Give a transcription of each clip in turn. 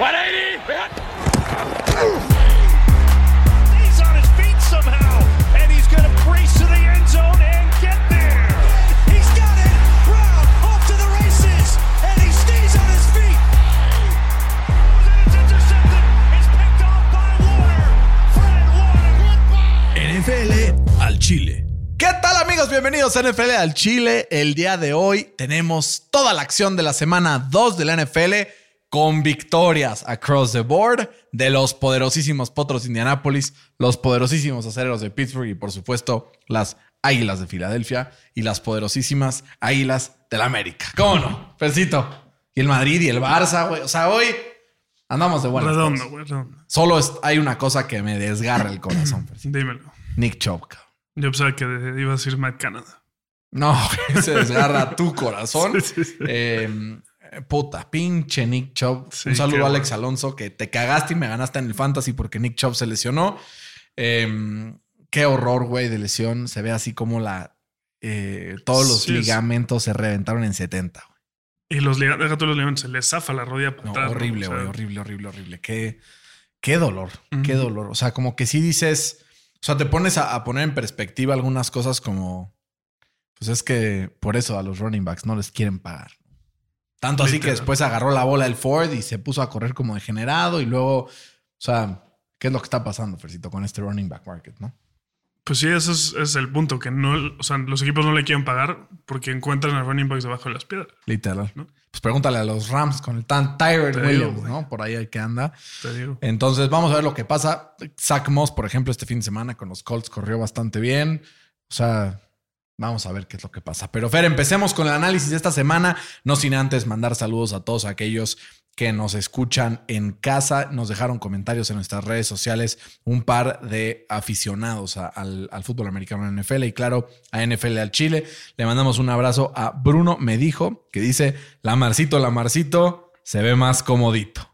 He's on his feet somehow, and he's going to brace to the end zone and get there. He's got it. Brown off to the races, and he stays on his feet. And it's intercepted. It's picked off by Warner. Fred Warner. NFL al Chile. ¿Qué tal amigos? Bienvenidos a NFL al Chile. El día de hoy tenemos toda la acción de la semana 2 de la NFL con victorias across the board de los poderosísimos Potros de Indianápolis, los poderosísimos Acereros de Pittsburgh y por supuesto las Águilas de Filadelfia y las poderosísimas Águilas del América. ¿Cómo no? Percito. Y el Madrid y el Barça, güey. O sea, hoy andamos de buenas. Redondo, güey. Solo es- hay una cosa que me desgarra el corazón. Percito. Dímelo. Nick cabrón. Yo pensaba que de- iba a decir Matt Canada. No, se desgarra tu corazón. Sí, sí, sí. Eh, puta, pinche Nick Chubb. Sí, Un saludo a Alex bueno. Alonso, que te cagaste y me ganaste en el fantasy porque Nick Chubb se lesionó. Eh, qué horror, güey, de lesión. Se ve así como la. eh, todos los Sí, es- ligamentos se reventaron en 70. güey. Y los los ligamentos, se les zafa la rodilla para No, atrás. ¿no? horrible, O sea, güey, horrible, horrible, horrible. Qué, qué dolor, qué dolor. O sea, como que sí dices. O sea, te pones a, a poner en perspectiva algunas cosas como. Pues es que por eso a los running backs no les quieren pagar. Tanto así que después agarró la bola el Ford y se puso a correr como degenerado y luego, o sea, ¿qué es lo que está pasando, Fercito, con este running back market, no? Pues sí, ese es, ese es el punto, que no, o sea, los equipos no le quieren pagar porque encuentran a running backs debajo de las piedras. Literal. ¿No? Pues pregúntale a los Rams con el tan Tyrant Williams, digo. ¿no? Por ahí el que anda. Te digo. Entonces, vamos a ver lo que pasa. Zach Moss, por ejemplo, este fin de semana con los Colts corrió bastante bien. O sea, vamos a ver qué es lo que pasa. Pero, Fer, empecemos con el análisis de esta semana. No sin antes mandar saludos a todos aquellos que nos escuchan en casa. Nos dejaron comentarios en nuestras redes sociales un par de aficionados al, fútbol americano en NFL y, claro, a NFL al Chile. Le mandamos un abrazo a Bruno Me dijo que dice: La Marcito, la Marcito se ve más comodito.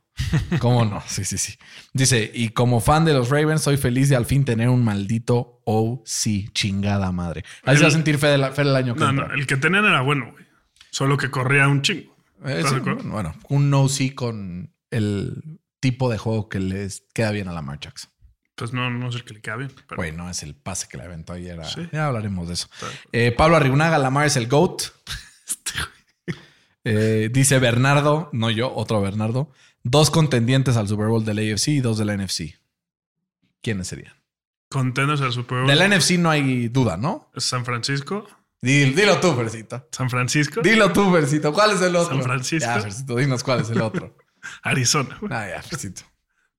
¿Cómo no? Sí, sí, sí. Dice, y como fan de los Ravens, soy feliz de al fin tener un maldito OC, chingada madre. Ahí se va a sentir fe, de la- fe el año que No, no, el que tenían era bueno, güey. Solo que corría un chingo. Eh, ¿Estás sí, de acuerdo? bueno, un OC con el tipo de juego que les queda bien a la Jackson. Pues no, no es el que le queda bien. Pero Güey, no es el pase que le aventó ayer. a- Sí. Ya hablaremos de eso. Eh, Pablo Arriunaga, Lamar es el GOAT. Eh, dice Bernardo, no yo, otro Bernardo. Dos contendientes al Super Bowl del AFC y dos de la NFC. ¿Quiénes serían? Contenders al Super Bowl. De la NFC no hay duda, ¿no? San Francisco. Dilo, dilo tú, Fercito. San Francisco. Dilo tú, Fercito. ¿Cuál es el otro? San Francisco. Ya, Fercito, dinos cuál es el otro. Arizona. Ah, ya, Fercito.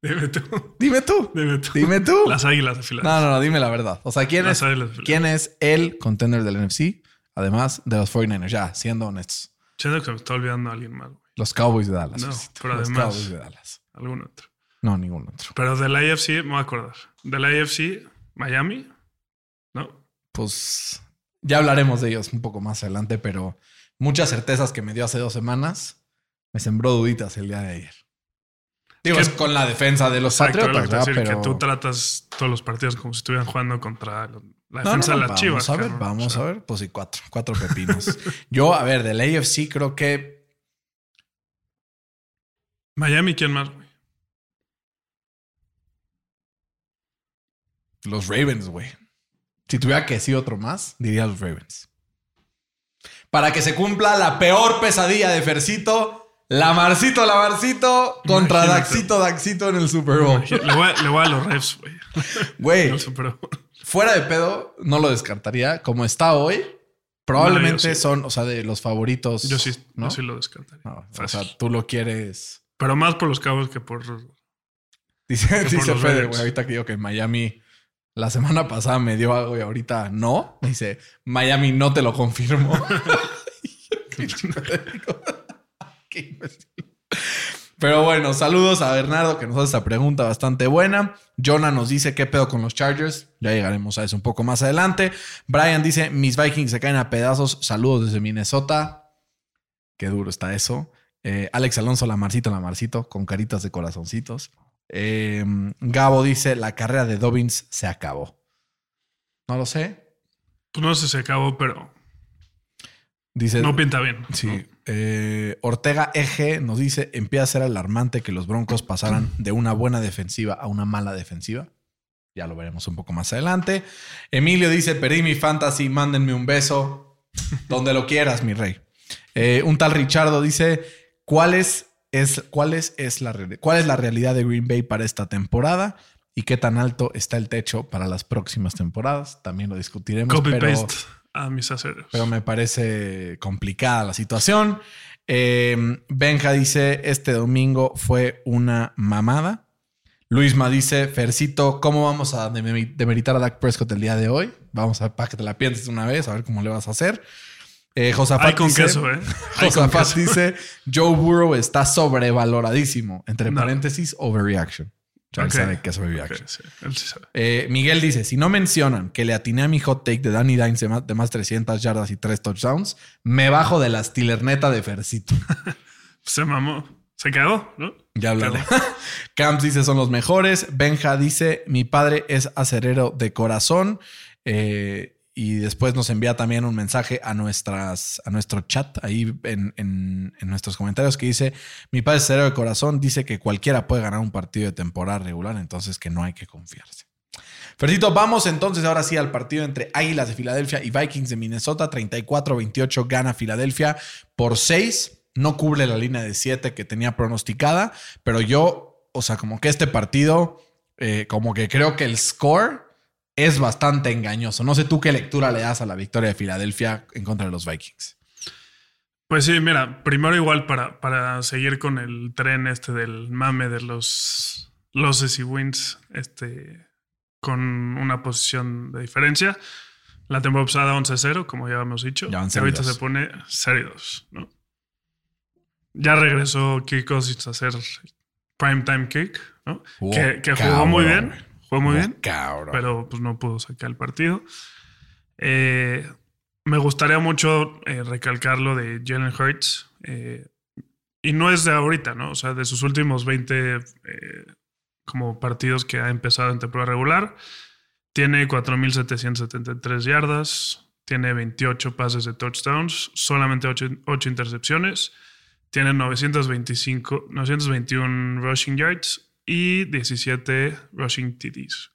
Dime tú. Dime tú. Dime tú. Dime tú. Las águilas de No, no, no, dime la verdad. O sea, ¿quién Las es. ¿quién es el contender del NFC? Además de los 49ers, ya, siendo honestos. Siento que me está olvidando alguien más, güey. Los Cowboys de Dallas. No, pero los además- Cowboys de Dallas. Algún otro. No, ningún otro. Pero de la AFC, me voy a acordar. De la AFC, Miami. ¿No? Pues ya hablaremos de ellos un poco más adelante, pero muchas certezas que me dio hace dos semanas me sembró duditas el día de ayer. Digo, es con la defensa de los Exacto, Patriotas, ¿verdad? decir, pero... que tú tratas todos los partidos como si estuvieran jugando contra la No, defensa no, no, de las Chivas. Vamos a ver, vamos O sea, a ver. Pues sí, cuatro, cuatro pepinos. Yo, a ver, del AFC creo que Miami, ¿quién más, güey? los Ravens, güey. Si tuviera que decir otro más, diría los Ravens. Para que se cumpla la peor pesadilla de Fercito, la Marcito, la Marcito contra Imagínate. Daxito, Daxito en el Super Bowl. Le voy, a, le voy a los refs, güey. Güey, fuera de pedo, no lo descartaría. Como está hoy, probablemente No, yo sí. son, o sea, de los favoritos. Yo sí, ¿no? yo sí lo descartaría. No, o sea, tú lo quieres. Pero más por los cabos que por. Dice, por dice Fede, Ravens. güey, ahorita que digo que Miami la semana pasada me dio algo y ahorita no. Dice, Miami no te lo confirmo. Pero bueno, saludos a Bernardo que nos hace esta pregunta bastante buena. Jonah nos dice qué pedo con los Chargers. Ya llegaremos a eso un poco más adelante. Brian dice, mis Vikings se caen a pedazos. Saludos desde Minnesota. Qué duro está eso. Eh, Alex Alonso, la Marcito, la Marcito, con caritas de corazoncitos. Eh, Gabo dice, la carrera de Dobbins se acabó. No lo sé. Pues no sé si se acabó, pero Dice, no pinta bien. sí. ¿no? Eh, Ortega Eje nos dice: empieza a ser alarmante que los Broncos pasaran de una buena defensiva a una mala defensiva. Ya lo veremos un poco más adelante. Emilio dice: Perdí mi fantasy, mándenme un beso. Donde lo quieras, mi rey. Eh, un tal Richardo dice: ¿Cuál es, es, cuál, es, es la, ¿Cuál es la realidad de Green Bay para esta temporada? ¿Y qué tan alto está el techo para las próximas temporadas? También lo discutiremos. Copy pero- paste a mis aceros. pero me parece complicada la situación. Eh, Benja dice, este domingo fue una mamada. Luisma dice, Fercito, ¿cómo vamos a demeri- demeritar a Dak Prescott el día de hoy? Vamos a para que te la pienses una vez, a ver cómo le vas a hacer. Eh, Josafat Hay con dice- queso, ¿eh? Josafat queso. dice, Joe Burrow está sobrevaloradísimo. Entre No. paréntesis, overreaction. Ya él Ok. sabe que es overreaction. sí, él sí sabe. Eh, Miguel dice: Si no mencionan que le atiné a mi hot take de Danny Dimes de más, de más 300 yardas y 3 touchdowns, me bajo de la Stillerneta de Fercito. Se mamó. Se cagó, ¿no? Ya hablaré. Cagó. Camps dice: Son los mejores. Benja dice: Mi padre es acerero de corazón. Eh, y después nos envía también un mensaje a, nuestras, a nuestro chat ahí en, en- nuestros comentarios que dice: Mi padre es acerero de corazón. Dice que cualquiera puede ganar un partido de temporada regular, entonces que no hay que confiarse. Fercito, vamos entonces ahora sí al partido entre Águilas de Filadelfia y Vikings de Minnesota. 34-28 gana Filadelfia por 6. No cubre la línea de 7 que tenía pronosticada, pero yo, o sea, como que este partido, eh, como que creo que el score es bastante engañoso. No sé tú qué lectura le das a la victoria de Filadelfia en contra de los Vikings. Pues sí, mira, primero igual para, para seguir con el tren este del mame de los losses y wins, este, con una posición de diferencia. La temporada pasada 11-0, como ya hemos dicho. Ya y ahorita 0-2. se pone 0-2, ¿no? Ya regresó Kirk Cousins a hacer primetime kick, ¿no? Que que jugó cabrón, muy bien. Jugó muy bien Cabrón. pero pues no pudo sacar el partido. Eh, me gustaría mucho eh, recalcar lo de Jalen Hurts. eh, y no es de ahorita, ¿no? O sea, de sus últimos 20 eh, como partidos que ha empezado en temporada regular. Tiene 4.773 yardas, tiene 28 pases de touchdowns, solamente 8, intercepciones, tiene 925, 921 rushing yards y 17 rushing TDs.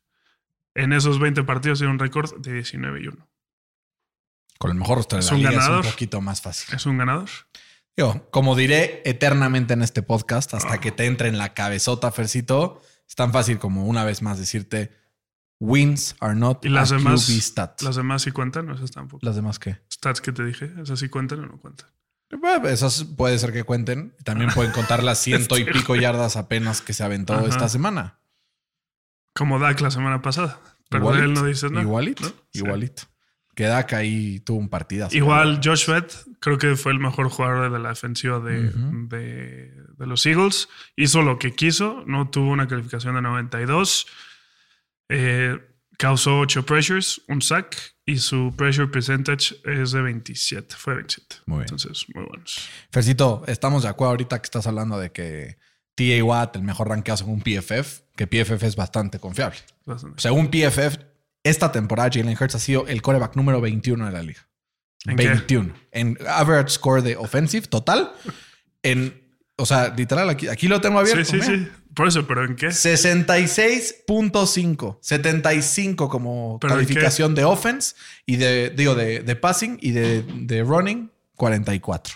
En esos 20 partidos tiene un récord de 19 y 1. Con el mejor roster de la un liga ganador. es un poquito más fácil. ¿Es un ganador? Yo, como diré eternamente en este podcast, hasta Ah. que te entre en la cabezota, Fercito, es tan fácil como una vez más decirte: wins are not ¿Y las a demás, QB stat. las demás sí cuentan? ¿O esas tampoco? ¿Las demás qué? Stats que te dije, ¿esas sí cuentan o no cuentan? Esas puede ser que cuenten. También pueden contar las ciento y pico yardas apenas que se aventó Ajá. esta semana. Como Dak la semana pasada. Pero de él no dices nada. Igualito. ¿no? Sí. Igualito. Que Dak ahí tuvo un partidazo. Igual Josh Sweat, creo que fue el mejor jugador de la defensiva de- de los Eagles. Hizo lo que quiso, no tuvo una calificación de 92. Eh, causó 8 pressures, un sack, y su pressure percentage es de 27. Fue 27. Muy bien. Entonces, muy buenos. Fercito, estamos de acuerdo ahorita que estás hablando de que TA Watt, el mejor rankeado según PFF, que PFF es bastante confiable. Bastante. Según PFF, esta temporada Jalen Hurts ha sido el coreback número 21 de la liga. ¿En qué? 21. En average score de offensive total. En, o sea, literal, aquí, aquí lo tengo abierto. Sí, sí, sí. Por eso, pero ¿en qué? 66.5. 75 como ¿Pero en calificación de offense y de, digo, de, de passing y de, de running, 44.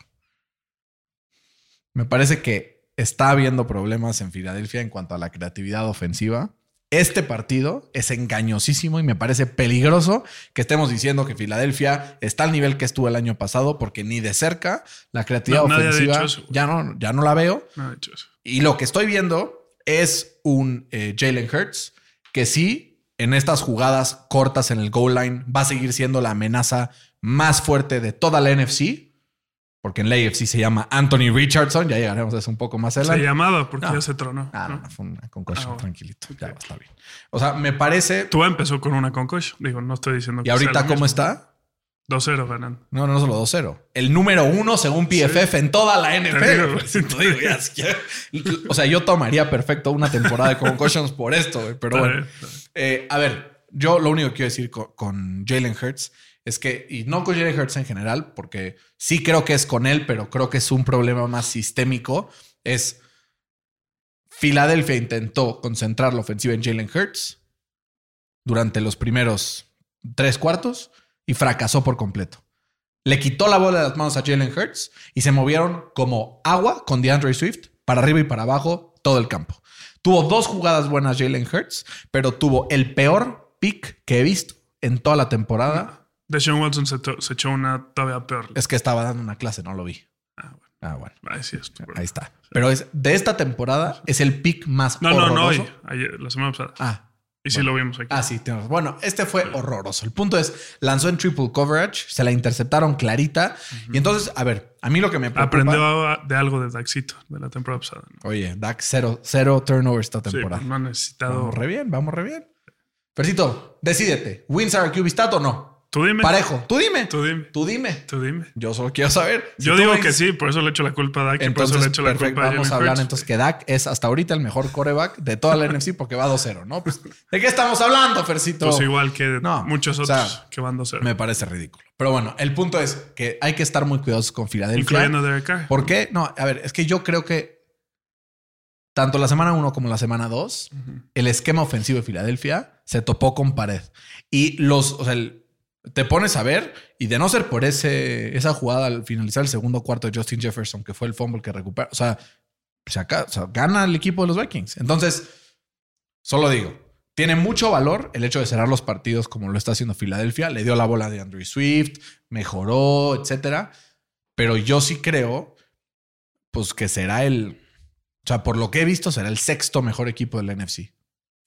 Me parece que está habiendo problemas en Filadelfia en cuanto a la creatividad ofensiva. Este partido es engañosísimo y me parece peligroso que estemos diciendo que Filadelfia está al nivel que estuvo el año pasado porque ni de cerca la creatividad No, ofensiva eso, ya, no, ya no la veo. Eso. Y lo que estoy viendo es un eh, Jalen Hurts que sí, en estas jugadas cortas en el goal line, va a seguir siendo la amenaza más fuerte de toda la NFC. Porque en la AFC se llama Anthony Richardson. Ya llegaremos a eso un poco más Se llamaba porque No. ya se tronó. Ah, no, fue una concussion, Ah, tranquilito. Ya está bien. O sea, me parece. Tú empezó con una concussion. Digo, no estoy diciendo que ¿Y ahorita sea cómo mismo. está? 2-0 ganan. No, no, solo 2-0. El número uno según PFF en toda la NFL. güey. Sí, te digo, ya, ya. O sea, yo tomaría perfecto una temporada de concussions por esto, güey, pero bueno. Eh, a ver, yo lo único que quiero decir con, con Jalen Hurts es que, y no con Jalen Hurts en general, porque sí creo que es con él, pero creo que es un problema más sistémico, es Filadelfia intentó concentrar la ofensiva en Jalen Hurts durante los primeros tres cuartos y fracasó por completo. Le quitó la bola de las manos a Jalen Hurts y se movieron como agua con DeAndre Swift para arriba y para abajo todo el campo. Tuvo dos jugadas buenas Jalen Hurts, pero tuvo el peor pick que he visto en toda la temporada. Deshaun Watson se, echó una todavía peor. Es que estaba dando una clase, no lo vi. Ah, bueno. Ah, bueno. Ahí sí es. Ahí está. Pero es de esta temporada es el pick más No, no, no hoy. Ayer, la semana pasada. Ah, y sí lo vimos aquí. Ah, sí, razón. Bueno, este fue horroroso. El punto es, lanzó en triple coverage, se la interceptaron clarita. Y entonces, a ver, a mí lo que me preocupa... Aprendió de algo de Daxito de la temporada pasada. ¿no? Oye, Dak cero, cero turnovers esta Sí, temporada. pues no ha necesitado. vamos re bien, vamos re bien. Percito, decídete. ¿Wins are a QB stat o no? Tú dime. Parejo. Tú dime. Tú dime. Tú dime. Tú dime. Yo solo quiero saber. Si Yo digo que sí, por eso le echo la culpa a Dak y por eso Entonces, le echo la perfecto. culpa a Vamos a hablar entonces que Dak es hasta ahorita el mejor coreback de toda la NFC porque va 2-0, ¿no? Pues, ¿De qué estamos hablando, Fercito? Pues igual que No, muchos o otros sea, que van 2-0. Me parece ridículo. Pero bueno, el punto es que hay que estar muy cuidadosos con Filadelfia. Incluyendo Derek Carr. ¿Por qué? No, a ver, es que yo creo que tanto la semana 1 como la semana 2, el esquema ofensivo de Filadelfia se topó con pared. Y los, o sea, el- te pones a ver, y de no ser por ese, esa jugada al finalizar el segundo cuarto de Justin Jefferson, que fue el fumble que recupera, o sea, se o sea, gana el equipo de los Vikings. Entonces, solo digo, tiene mucho valor el hecho de cerrar los partidos como lo está haciendo Filadelfia. Le dio la bola de Andrew Swift, mejoró, etcétera. Pero yo sí creo, pues que será el, o sea, por lo que he visto, será el sexto mejor equipo del NFC.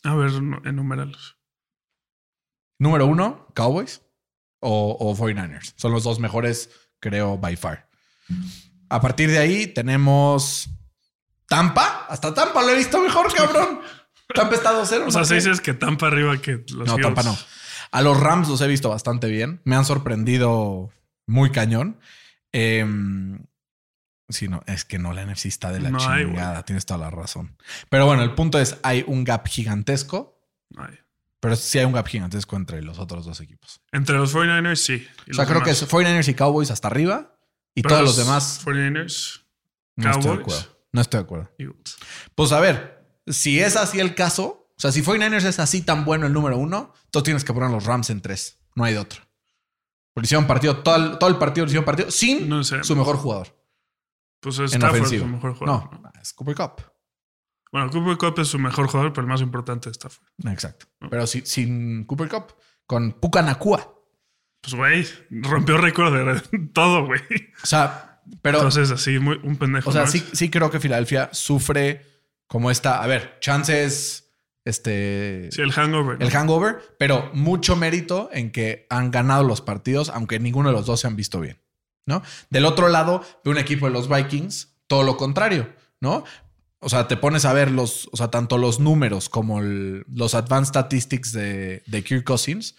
A ver, enuméralos. Número uno, Cowboys o, o 49ers. Son los dos mejores, creo, by far. A partir de ahí tenemos Tampa. Hasta Tampa lo he visto mejor, cabrón. Tampa está 2-0. O sea, si dices que Tampa arriba que los No, Eagles. Tampa no. A los Rams los he visto bastante bien. Me han sorprendido muy cañón. Em, sí, no, es que no, la NFC está de la No hay, chingada. Tienes toda la razón. Pero bueno, el punto es, hay un gap gigantesco, No hay. Pero sí hay un gap gigantesco entre los otros dos equipos. Entre los 49ers, sí. Y O sea, creo que es 49ers y Cowboys hasta arriba y Pero todos los demás 49ers, no estoy de acuerdo. No estoy de acuerdo. Eagles. Pues a ver, si es así el caso, o sea, si 49ers es así tan bueno el número uno, tú tienes que poner a los Rams en tres. No hay de otro. Porque hicieron partido, todo el, todo el partido hicieron partido sin No sé. su mejor jugador Pues es en Stafford su mejor jugador. no, ¿no? es Cooper Cup. Bueno, Cooper Cup es su mejor jugador, pero el más importante es Stafford. Exacto. Pero si- sin Cooper Cup, con Puka Nakua. Pues, güey, rompió récord de todo, güey. O sea, pero, Entonces, así, muy, un pendejo. o sea, sí, sí creo que Filadelfia sufre como esta, a ver, chances, este, Sí, el hangover. ¿no? el hangover, pero mucho mérito en que han ganado los partidos, aunque ninguno de los dos se han visto bien, ¿no? Del otro lado, de un equipo de los Vikings, todo lo contrario, ¿no? O sea, te pones a ver los, o sea, tanto los números como los advanced statistics de, de Kirk Cousins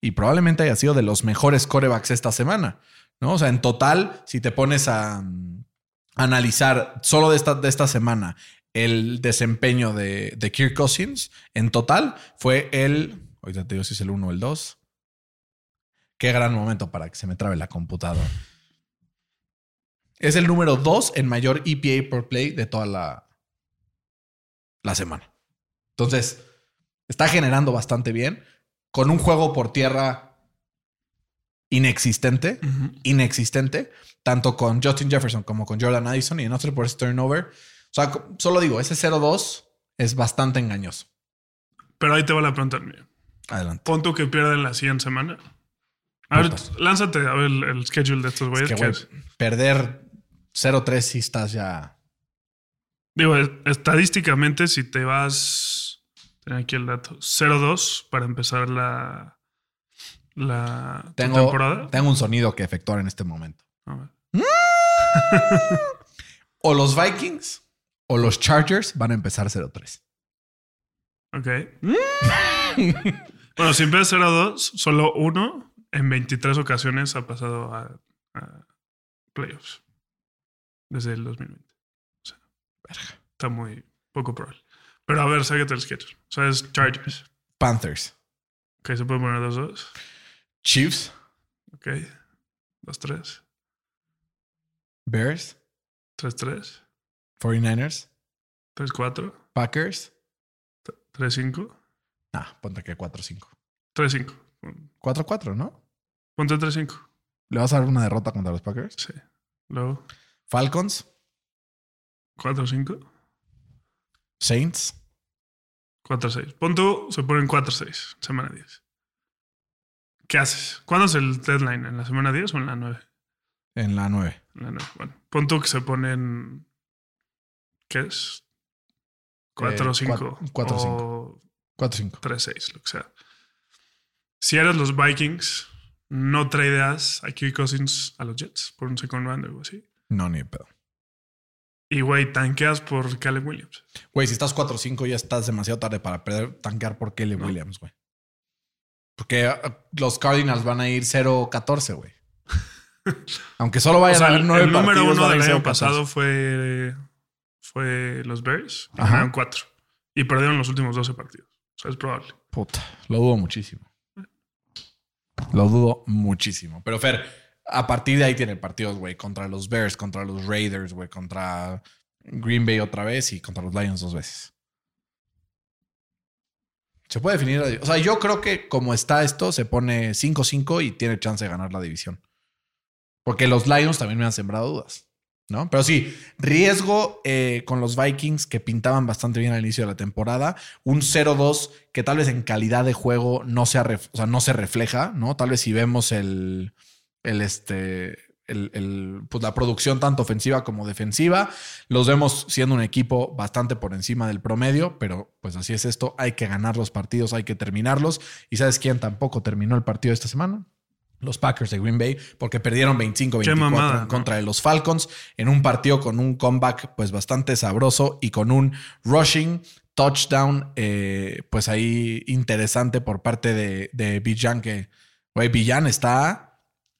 y probablemente haya sido de los mejores corebacks esta semana, ¿no? O sea, en total, si te pones a analizar solo de esta, de esta semana el desempeño de, de Kirk Cousins, en total fue el, ahorita te digo si es el 1 o el 2. Qué gran momento para que se me trabe la computadora. Es el número 2 en mayor EPA per play de toda la, la semana. Entonces, está generando bastante bien. Con un juego por tierra inexistente, inexistente, tanto con Justin Jefferson como con Jordan Addison y en otro por ese turnover. O sea, solo digo, ese 0-2 es bastante engañoso. Pero ahí te va la pregunta mía. Adelante. Pon tú que pierden la siguiente semana. A ver, lánzate a ver el, el schedule de estos Es güeyes. que, perder 0-3 si estás ya. Digo, es- estadísticamente, si te vas. Tengo aquí el dato. 0-2 para empezar la. La Tengo, temporada. tengo un sonido que efectuar en este momento. A ver. O los Vikings o los Chargers van a empezar 0-3. Ok. bueno, si empieza 0-2, solo uno en 23 ocasiones ha pasado a, a playoffs. Desde el 2020. O sea, está muy poco probable. Pero a ver, sáquete el sketch. O sea, es Chargers. Panthers. Que se puede poner 2-2. Chiefs. Ok. 2-3. Bears, 3-3. 49ers, 3-4. Packers. 3-5. Nah, ponte que 4-5. 3-5. 4-4, ¿no? Ponte 3-5. ¿Le vas a dar una derrota contra los Packers? Sí. Luego Falcons, 4-5. Saints, 4-6. Pon tú, se ponen 4-6. Semana 10. ¿Qué haces? ¿Cuándo es el deadline? ¿En la semana 10 o en la 9? en la 9. En la 9. Bueno, pon tú que se ponen. ¿Qué es? 4 Eh, 5. cuatro- cuatro, o 4-5. 3 6, lo que sea. Si eres los Vikings, no tradeas a Kirk Cousins a los Jets por un second round o algo así. No, ni pedo. Y güey, tanqueas por Caleb Williams. Güey, si estás 4-5 ya estás demasiado tarde para perder, tanquear por Kelly No. Williams, güey. Porque ah, los Cardinals van a ir 0-14, güey. Aunque solo O vayan sea, a haber nueve el número partidos, uno del año 0-14. pasado fue, fue los Bears. Y Ajá. ganaron 4. Y perdieron los últimos 12 partidos. O sea, es probable. Puta, lo dudo muchísimo. Lo dudo muchísimo. Pero Fer, a partir de ahí tiene partidos, güey, contra los Bears, contra los Raiders, güey, contra Green Bay otra vez y contra los Lions dos veces. Se puede definir. O sea, yo creo que como está esto, se pone 5-5 y tiene chance de ganar la división. Porque los Lions también me han sembrado dudas. ¿No? Pero sí, riesgo eh, con los Vikings que pintaban bastante bien al inicio de la temporada. Un 0-2 que tal vez en calidad de juego no, sea o sea, no se refleja, ¿no? Tal vez si vemos el, el este, el, el, pues la producción tanto ofensiva como defensiva, los vemos siendo un equipo bastante por encima del promedio, pero pues así es esto. Hay que ganar los partidos, hay que terminarlos. ¿Y sabes quién tampoco terminó el partido esta semana? Los Packers de Green Bay, porque perdieron 25-24 mamada, en ¿no? contra de los Falcons en un partido con un comeback pues bastante sabroso y con un rushing touchdown eh, pues ahí interesante por parte de, de Villan que, güey, Villan está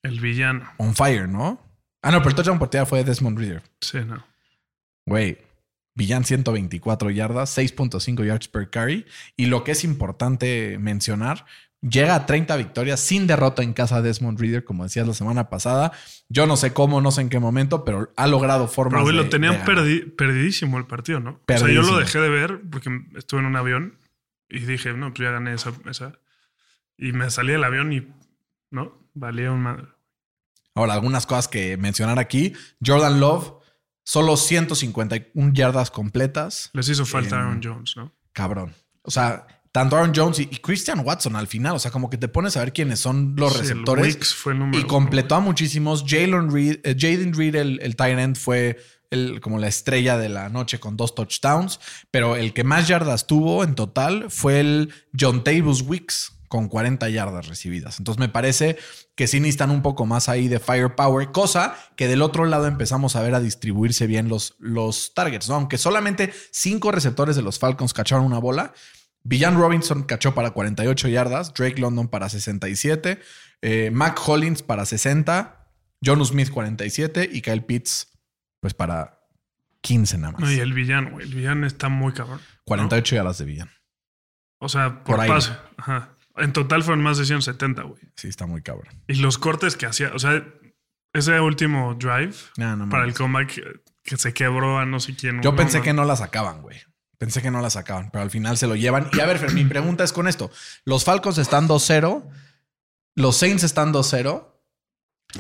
El villano. on fire, ¿no? Ah, no, pero el touchdown por tierra fue de Desmond Reader. Sí, no. Güey, Villan 124 yardas, 6.5 yards per carry. Y lo que es importante mencionar, llega a 30 victorias sin derrota en casa de Desmond Reader, como decías la semana pasada. Yo no sé cómo, no sé en qué momento, pero ha logrado formas Pero güey, lo tenían de ganar. perdi- perdidísimo el partido, ¿no? O sea, yo lo dejé de ver porque estuve en un avión y dije, no, pues ya gané esa. esa. Y me salí del avión y, ¿no? Valía un madre. Ahora, algunas cosas que mencionar aquí. Jordan Love, solo 151 yardas completas. Les hizo falta En- Aaron Jones, ¿no? Cabrón. O sea, tanto Aaron Jones y, y Christian Watson al final. O sea, como que te pones a ver quiénes son los Sí, el receptores. Wicks fue el número y uno, completó a muchísimos. Jalen Reed, eh, Jaden Reed, el, el tight end, fue el, como la estrella de la noche con dos touchdowns. Pero el que más yardas tuvo en total fue el John Tavis Wicks con 40 yardas recibidas. Entonces me parece que sí necesitan un poco más ahí de firepower, cosa que del otro lado empezamos a ver a distribuirse bien los, los targets, ¿no? Aunque solamente cinco receptores de los Falcons cacharon una bola. Villan Robinson cachó para 48 yardas, Drake London para 67, eh, Mac Hollins para 60, John Smith 47 y Kyle Pitts pues para 15 nada más. No, y el villano, güey. El villano está muy cabrón. 48 yardas de Villan. O sea, por, Por pase. Ajá. En total fueron más de 170, güey. Sí, está muy cabrón. Y los cortes que hacía, o sea, ese último drive No, no para el comeback que se quebró a no sé quién. Yo pensé que no la sacaban, güey. Pensé que no la sacaban, pero al final se lo llevan. Y a ver, Fer, mi pregunta es con esto. Los Falcons están 2-0, los Saints están 2-0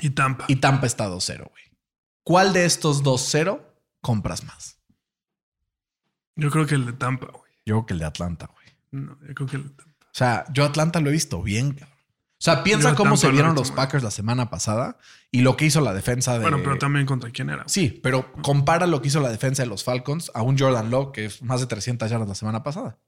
Y Tampa. y Tampa está 2-0, güey. ¿Cuál de estos 2-0 compras más? Yo creo que el de Tampa, güey. Yo creo que el de Atlanta, güey. No, yo creo que el de Tampa. O sea, yo Atlanta lo he visto bien. O sea, piensa Yo cómo se vieron los. Packers la semana pasada y lo que hizo la defensa de. Bueno, pero también contra quién era. Sí, pero compara lo que hizo la defensa de los Falcons a un Jordan Love que es más de 300 yardas la semana pasada.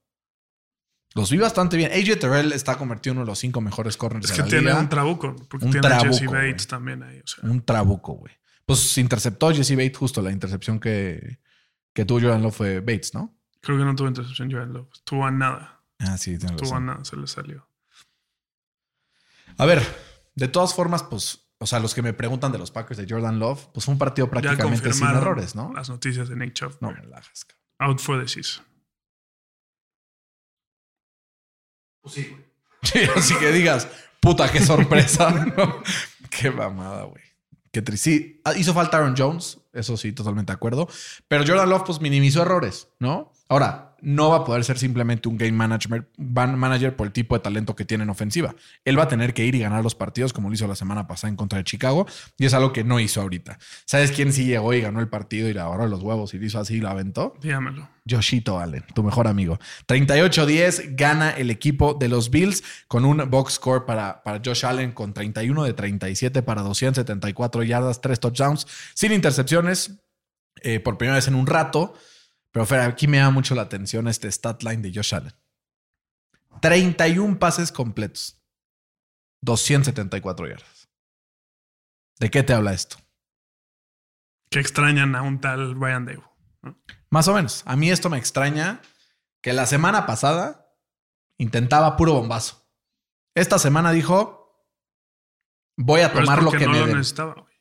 Los vi bastante bien. AJ Terrell está convertido en uno de los cinco mejores corners Es de que la tiene liga. un trabuco. Porque Un tiene a Jesse trabuco, Bates también ahí. O sea, Un trabuco, güey. Pues interceptó Jesse Bates justo la intercepción que, que tuvo Jordan Love fue Bates, ¿no? creo que no tuvo intercepción Jordan Love. Estuvo a nada. Ah, sí, tiene Estuvo razón. nada. Se le salió. A ver, de todas formas, pues, o sea, los que me preguntan de los Packers de Jordan Love, pues fue un partido Ya prácticamente sin errores, ¿no? Las noticias de Nick Chubb. No güey. me cabrón. Out for the season. Sí, así que digas, Puta, qué sorpresa. ¿no? Qué mamada, güey. Qué triste. Sí, ah, hizo falta Aaron Jones, eso sí, totalmente de acuerdo. Pero Jordan Love, pues minimizó errores, ¿no? Ahora, no va a poder ser simplemente un game manager, manager por el tipo de talento que tiene en ofensiva. Él va a tener que ir y ganar los partidos como lo hizo la semana pasada en contra de Chicago y es algo que no hizo ahorita. ¿Sabes quién sí llegó y ganó el partido y le agarró los huevos y le hizo así y lo aventó? Dígamelo. Joshito Allen, tu mejor amigo. 38-10 gana el equipo de los Bills con un box score para, para Josh Allen con 31 de 37 para 274 yardas, 3 touchdowns, sin intercepciones, eh, por primera vez en un rato. Pero Fer, aquí me da mucho la atención este stat line de Josh Allen. 31 pases completos, 274 yardas. ¿De qué te habla esto? Que extrañan a un tal Brian. Más o menos. A mí esto me extraña que la semana pasada intentaba puro bombazo. Esta semana dijo, voy a Pero tomar lo que no me lo den.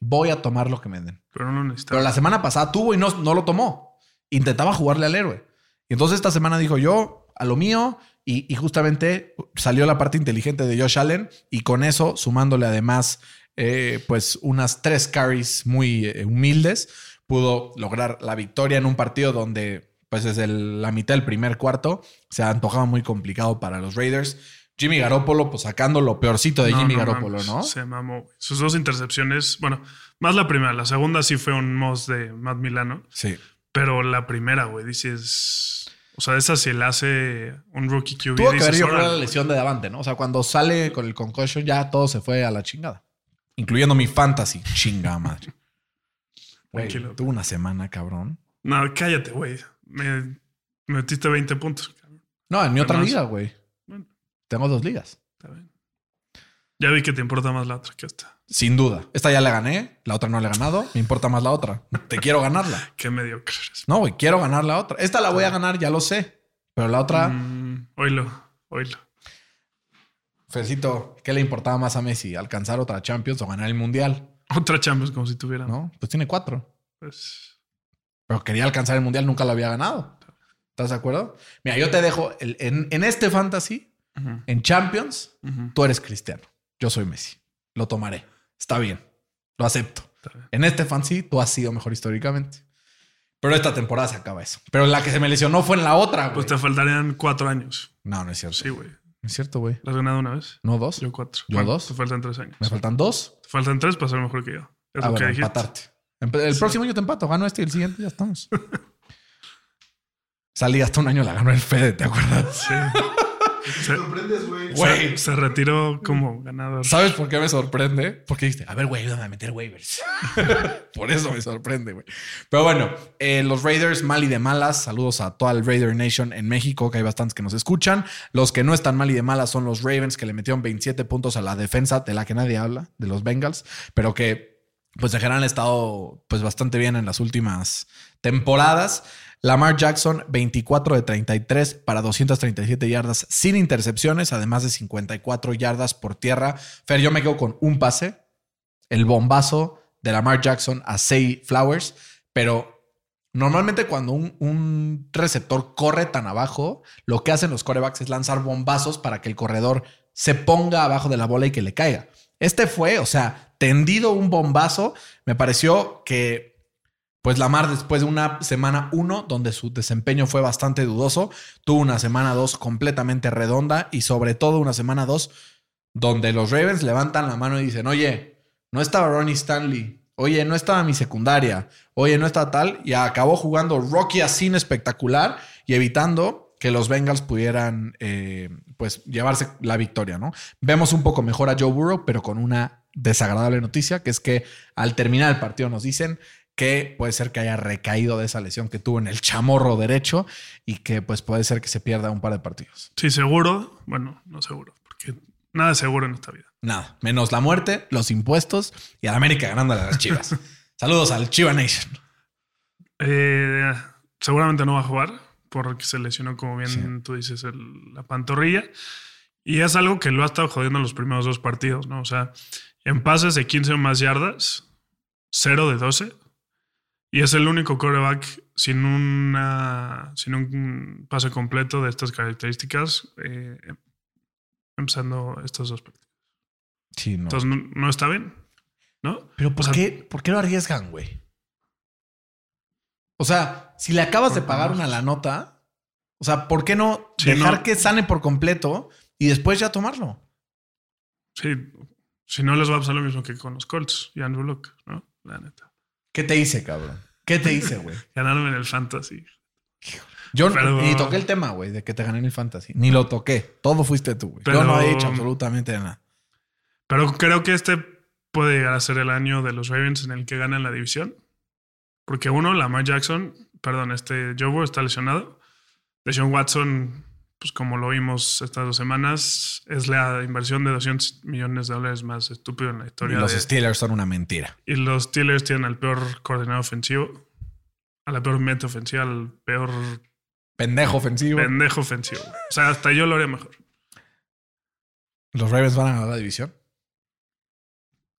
Voy a tomar lo que me den. Pero no lo necesitaba. Pero la semana pasada tuvo y no, no lo tomó. Intentaba jugarle al héroe. Y entonces esta semana dijo yo a lo mío y, y justamente salió la parte inteligente de Josh Allen y con eso, sumándole además eh, pues unas tres carries muy eh, humildes, pudo lograr la victoria en un partido donde pues desde el- la mitad del primer cuarto se antojaba muy complicado para los Raiders. Jimmy Garoppolo pues sacando lo peorcito de No, Jimmy no Garoppolo, mames, ¿no? Se mamó. Sus dos intercepciones, bueno, más la primera. La segunda sí fue un moss de Matt Milano. Sí. Pero la primera, güey, dices. O sea, esa si le hace un rookie QB. Tuvo que dices, yo creo, "Órale, la lesión de Davante, ¿no? O sea, cuando sale con el concussion ya todo se fue a la chingada. Incluyendo mi fantasy. Chinga madre. Güey, Tranquilo. tuve una semana, cabrón. No, cállate, güey. Me metiste 20 puntos. cabrón. No, en mi otra liga, güey. Bueno, Tengo dos ligas. está bien. Ya vi que te importa más la otra que esta. Sin duda. Esta ya la gané, la otra no la he ganado. Me importa más la otra. Te quiero ganarla. Qué mediocre eres. No, güey, quiero ganar la otra. Esta la voy a ganar, ya lo sé. Pero la otra, Mm, oílo, oílo. Fercito, ¿qué le importaba más a Messi? ¿Alcanzar otra Champions o ganar el Mundial? Otra Champions como si tuviera. ¿No? Pues tiene cuatro. Pues, pero quería alcanzar el mundial, nunca lo había ganado. ¿Estás de acuerdo? Mira, yo te dejo el- en, en este fantasy, en Champions, tú eres cristiano. Yo soy Messi. Lo tomaré. Está bien. Lo acepto. En este fantasy, tú has sido mejor históricamente. Pero esta temporada se acaba eso. Pero la que se me lesionó fue en la otra, güey. Pues te faltarían cuatro años. No, no es cierto. Sí, güey. No es cierto, güey. ¿La has ganado una vez? No dos. Yo cuatro. ¿Yo Bueno, dos? Te faltan tres años. Me faltan dos. Te faltan tres para ser mejor que yo. Es Ah, lo que bueno, dijiste. empatarte. El próximo año te empato. Gano este y el siguiente ya estamos. Salí hasta un año, la ganó el Fede, ¿te acuerdas? Sí. Se, sorprendes, güey. Se retiró como ganador. ¿Sabes por qué me sorprende? Porque dijiste, a ver, güey, ayúdame a meter waivers. por eso me sorprende, güey. Pero bueno, eh, los Raiders mal y de malas. Saludos a toda el Raider Nation en México, que hay bastantes que nos escuchan. Los que no están mal y de malas son los Ravens, que le metieron 27 puntos a la defensa, de la que nadie habla, de los Bengals, pero que pues en general han estado pues bastante bien en las últimas temporadas. Lamar Jackson, 24 de 33 para 237 yardas sin intercepciones, además de 54 yardas por tierra. Fer, yo me quedo con un pase, el bombazo de Lamar Jackson a Say Flowers, pero normalmente cuando un, un receptor corre tan abajo, lo que hacen los corebacks es lanzar bombazos para que el corredor se ponga abajo de la bola y que le caiga. Este fue, o sea, tendido un bombazo. Me pareció que pues Lamar, después de una semana 1, donde su desempeño fue bastante dudoso, tuvo una semana 2 completamente redonda y sobre todo una semana 2 donde los Ravens levantan la mano y dicen, oye, no estaba Ronnie Stanley, oye, no estaba mi secundaria, oye, no está tal, y acabó jugando Rocky Asin espectacular y evitando que los Bengals pudieran eh, pues llevarse la victoria, ¿no? Vemos un poco mejor a Joe Burrow, pero con una desagradable noticia, que es que al terminar el partido nos dicen que puede ser que haya recaído de esa lesión que tuvo en el chamorro derecho y que pues puede ser que se pierda un par de partidos. Sí, seguro. Bueno, no seguro, porque nada es seguro en esta vida. Nada, menos la muerte, los impuestos y a la América ganándole a las Chivas. Saludos al Chiva Nation. Eh, seguramente no va a jugar porque se lesionó, como bien Sí. tú dices, el- la pantorrilla. Y es algo que lo ha estado jodiendo en los primeros dos partidos, ¿no? O sea, en pases de 15 o más yardas, 0 de 12. Y es el único quarterback sin, una, sin un pase completo de estas características, eh, empezando estos dos partidos. Sí, no. Entonces no, no está bien. ¿No? Pero ¿por, O sea, qué, ¿por qué lo arriesgan, güey? O sea, si le acabas de pagar una la nota, o sea, ¿por qué no Sí, dejar no. que sane por completo y después ya tomarlo? Sí. Si no les va a pasar lo mismo que con los Colts y Andrew Luck, ¿no? La neta. ¿Qué te hice, cabrón? ¿Qué te hice, güey? Ganaron en el fantasy. Yo ni toqué el tema, güey, de que te gané en el fantasy. Ni lo toqué. Todo fuiste tú, güey. Yo Pero- no he dicho absolutamente nada. Pero creo que este puede llegar a ser el año de los Ravens en el que ganan la división. Porque uno, Lamar Jackson, perdón, este Burrow está lesionado. Deshaun Watson, pues como lo vimos estas dos semanas, es la inversión de 200 millones de dólares más estúpido en la Y historia. los de- Steelers son una mentira. y los Steelers tienen al peor coordinador ofensivo, a la peor mente ofensiva, al peor Pendejo ofensivo. pendejo ofensivo. O sea, hasta yo lo haría mejor. Los Ravens van a ganar la división.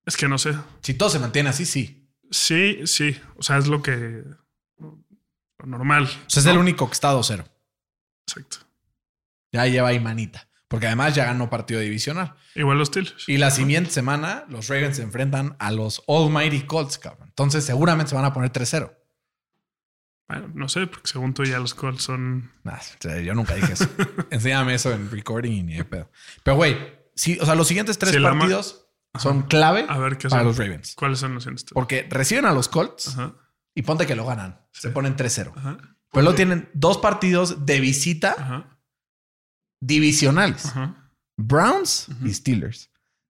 Es que no sé. Si todo se mantiene así, sí. Sí, sí. O sea, es lo que. Lo normal. O sea, es el único que está 2-0. Exacto. Ya lleva ahí manita. Porque además ya ganó partido divisional. Igual los Steelers. Y la siguiente semana, los Ravens se enfrentan a los Almighty Colts, cabrón. Entonces, seguramente se van a poner 3-0. Bueno, no sé, porque según tú ya los Colts son. Nah, yo nunca dije eso. Enséñame eso en recording y ni de pedo. Pero, güey, sí, o sea, los siguientes tres partidos son clave A ver qué para son. los Ravens. ¿Cuáles son los siguientes? Porque reciben a los Colts Ajá. y ponte que lo ganan. Se ponen 3-0. Ajá. Pues luego tienen dos partidos de visita Ajá. Divisionales. Ajá. Browns y Steelers.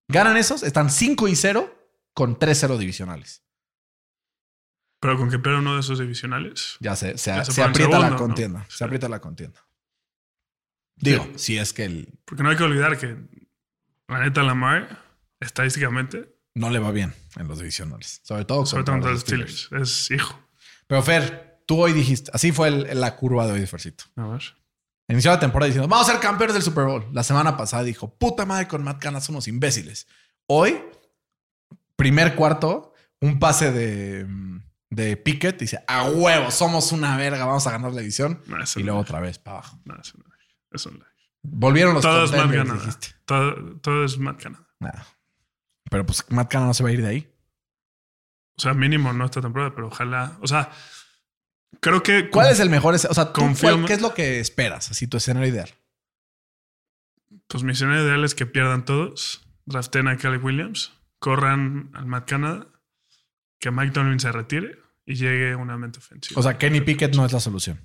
Ganan esos, están 5 y 0 con 3-0 divisionales. Pero con que pierda uno de esos divisionales. Ya se, se, Ya se se ponen aprieta la contienda. Se aprieta la contienda. Digo, Sí. si es que el- Porque no hay que olvidar que la neta Lamar, estadísticamente, no le va bien en los divisionales. Sobre todo, sobre todo contra contra los Steelers, es hijo. Pero Fer, tú hoy dijiste, así fue el- la curva de hoy Fercito. A ver. Inició la temporada diciendo, vamos a ser campeones del Super Bowl. La semana pasada dijo, puta madre con Matt Canada son unos imbéciles. Hoy, primer cuarto, un pase de, de Pickett, dice, a huevo, somos una verga, vamos a ganar la división. No, eso Y luego otra vez para abajo. No, es. No es. Volvieron los Todo es Matt Canada. Todo, todo es Matt Canada. Nada. Pero pues Matt Canada no se va a ir de ahí. O sea, mínimo no esta temporada, pero ojalá. O sea, creo que. ¿Cuál es el mejor? O sea, ¿tú Confío cuál- más- ¿qué es lo que esperas? Así tu escenario ideal. Pues mi escenario ideal es que pierdan todos, draften a Kelly Williams, corran al Matt Canada, que Mike Tomlin se retire y llegue una mente ofensiva. O sea, Kenny Pickett no es la solución.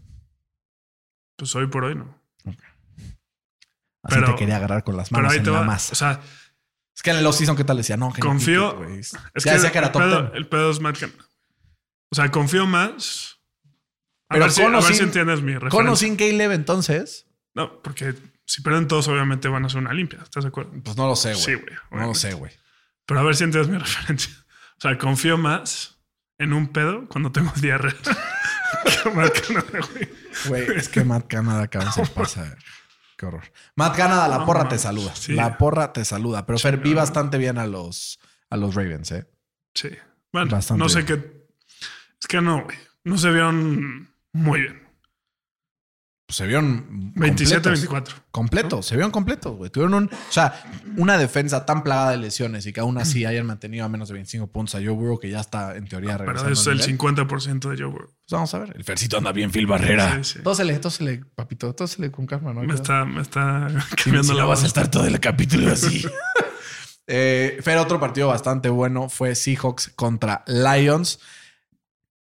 Pues hoy por hoy no. Así Pero- te quería agarrar con las Pero manos ahí en te la va. masa. O sea, Es que en el off-season, ¿qué tal decía? No, Kenny Confío- Pickett, es ya que, decía que era el, top pedo, 10. el pedo es Matt Canada. O sea, confío más. A Pero si, o a ver si sin- entiendes mi referencia. Con o sin Caleb, entonces, No, porque si pierden todos, obviamente van a hacer una limpia. ¿Estás de acuerdo? pues no lo sé, güey. Sí, güey. no lo sé, güey. Pero a ver si entiendes mi referencia. O sea, confío más en un pedo cuando tengo diarrea. que Matt Canada, güey. Güey, es que Matt Canada, cabrón, se pasa. Qué horror. Matt Canada, la No, porra te saluda. sí. La porra te saluda. Pero Fer, vi bastante bien a los, a los Ravens, ¿eh? Sí. Bueno, Bastante no sé bien. qué. Es que no, güey. No se vieron muy bien. Pues se vieron 27-24. Completos, se vieron completos, güey. Tuvieron un, o sea, una defensa tan plagada de lesiones y que aún así hayan mantenido a menos de 25 puntos a Joe Burrow, que ya está en teoría Pero regresando. es al el nivel. 50% de Joe Burrow. Pues vamos a ver. El Fercito anda bien, Phil Barrera. Sí, sí. Tósele, tósele, papito, tósele con calma, ¿no? Me está, me está Si, cambiando si la no vas a estar todo el capítulo así. eh, Fer, otro partido bastante bueno fue Seahawks contra Lions.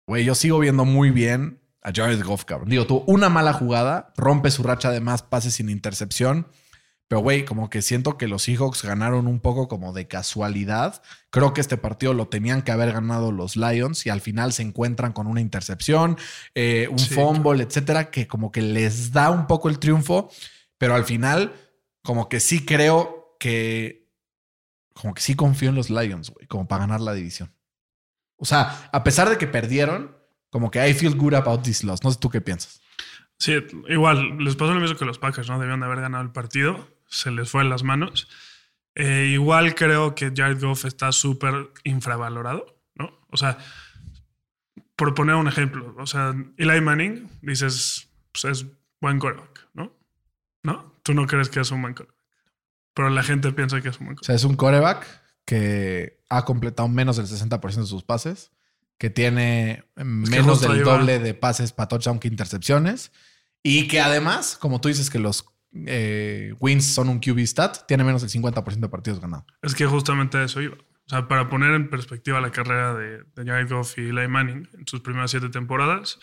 Güey, yo sigo viendo muy bien a Jared Goff, cabrón. Digo, tuvo una mala jugada, rompe su racha de más pases sin intercepción. Pero, güey, como que siento que los Seahawks ganaron un poco como de casualidad. Creo que este partido lo tenían que haber ganado los Lions y al final se encuentran con una intercepción, eh, un Sí, fumble, etcétera, que como que les da un poco el triunfo. Pero al final, como que sí creo que. Como que sí confío en los Lions, güey, como para ganar la división. O sea, a pesar de que perdieron, como que I feel good about this loss. No sé tú qué piensas. Sí, igual, les pasó lo mismo que los Packers, ¿no? Debían de haber ganado el partido, se les fue en las manos. Eh, igual creo que Jared Goff está súper infravalorado, ¿no? O sea, por poner un ejemplo, o sea, Eli Manning, dices, pues es buen quarterback, ¿no? ¿No? Tú no crees que es un buen quarterback. Pero la gente piensa que es un buen O quarterback. sea, es un coreback que ha completado menos del 60% de sus pases, que tiene menos del doble de pases para touchdown que intercepciones. Y que además, como tú dices que los eh, wins son un QB stat, tiene menos del 50% de partidos ganados. Es que justamente eso iba. O sea, para poner en perspectiva la carrera de, de Jared Goff y Eli Manning en sus primeras siete temporadas,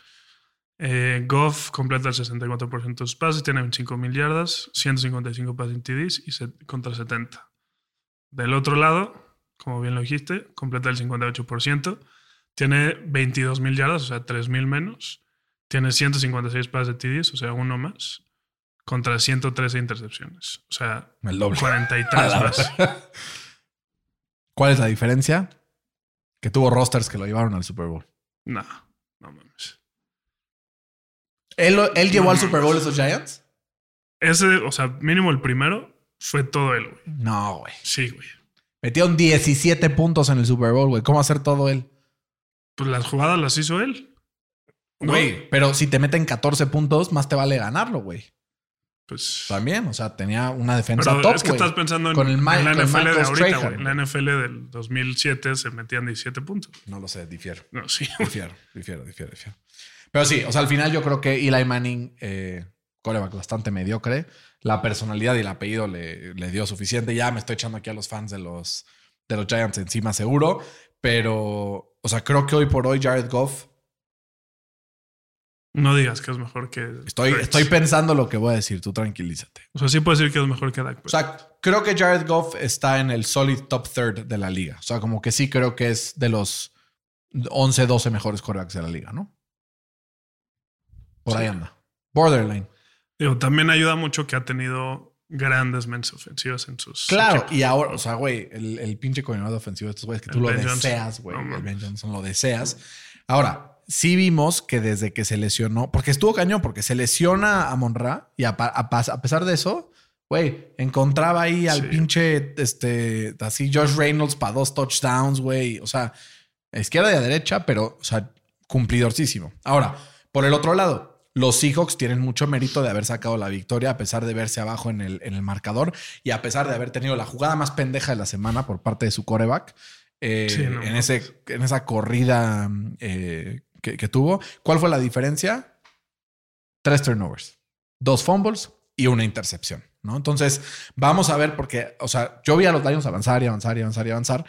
eh, Goff completa el 64% de sus pases, tiene 25 mil yardas, 155 pases TDs y se- contra 70. Del otro lado, como bien lo dijiste, completa el 58%, tiene 22 mil yardas, o sea, 3 mil menos, tiene 156 pases de TDs, o sea, uno más, contra 113 intercepciones, o sea, El doble. 43 A la más. ¿Cuál es la diferencia? Que tuvo rosters que lo llevaron al Super Bowl. No, no mames. ¿Él, él llevó No al. Super Bowl esos Giants? Ese, o sea, mínimo el primero fue todo él, güey. No, güey. Sí, güey. Metieron 17 puntos en el Super Bowl, güey. ¿Cómo hacer todo él? Pues las jugadas las hizo él. ¿no? Güey, pero si te meten 14 puntos, más te vale ganarlo, güey. Pues. También, o sea, tenía una defensa Pero top, es que güey. estás pensando en, Con el en la con NFL de ahorita, güey. En la NFL del 2007 se metían 17 puntos. No lo sé, difiero. No, sí. Difiero, difiero, difiero, difiero. Pero sí, o sea, al final yo creo que Eli Manning, eh, coreback bastante mediocre, la personalidad y el apellido le, le dio suficiente. Ya me estoy echando aquí a los fans de los, de los Giants encima, seguro. Pero, o sea, creo que hoy por hoy Jared Goff, No digas que es mejor que. estoy, Hurts. estoy pensando lo que voy a decir, tú tranquilízate. O sea, sí puedo decir que es mejor que Dak. O pero- sea, creo que Jared Goff está en el solid top third de la liga. O sea, como que sí creo que es de los 11, 12 mejores corebacks de la liga, ¿no? Por ahí Sí. anda. Borderline. Digo, también ayuda mucho que ha tenido grandes mentes ofensivas en sus. Claro, equipos. y ahora, o sea, güey, el, el pinche coordinador ofensivo de estos güeyes que tú lo Johnson. deseas, güey. No el. Ben Johnson lo deseas. Ahora, sí vimos que desde que se lesionó, porque estuvo cañón, porque se lesiona a Monra y a, a a pesar de eso, güey, encontraba ahí al Sí. pinche, este, así Josh Reynolds para dos touchdowns, güey. O sea, a izquierda y a derecha, pero, o sea, cumplidorcísimo. Ahora, por el otro lado, los Seahawks tienen mucho mérito de haber sacado la victoria a pesar de verse abajo en el, en el marcador y a pesar de haber tenido la jugada más pendeja de la semana por parte de su coreback eh, Sí, no en, ese, en esa corrida eh, que, que tuvo. ¿Cuál fue la diferencia? Tres turnovers, dos fumbles y una intercepción. ¿no? Entonces, vamos a ver, porque, o sea, yo vi a los Lions avanzar y avanzar y avanzar y avanzar.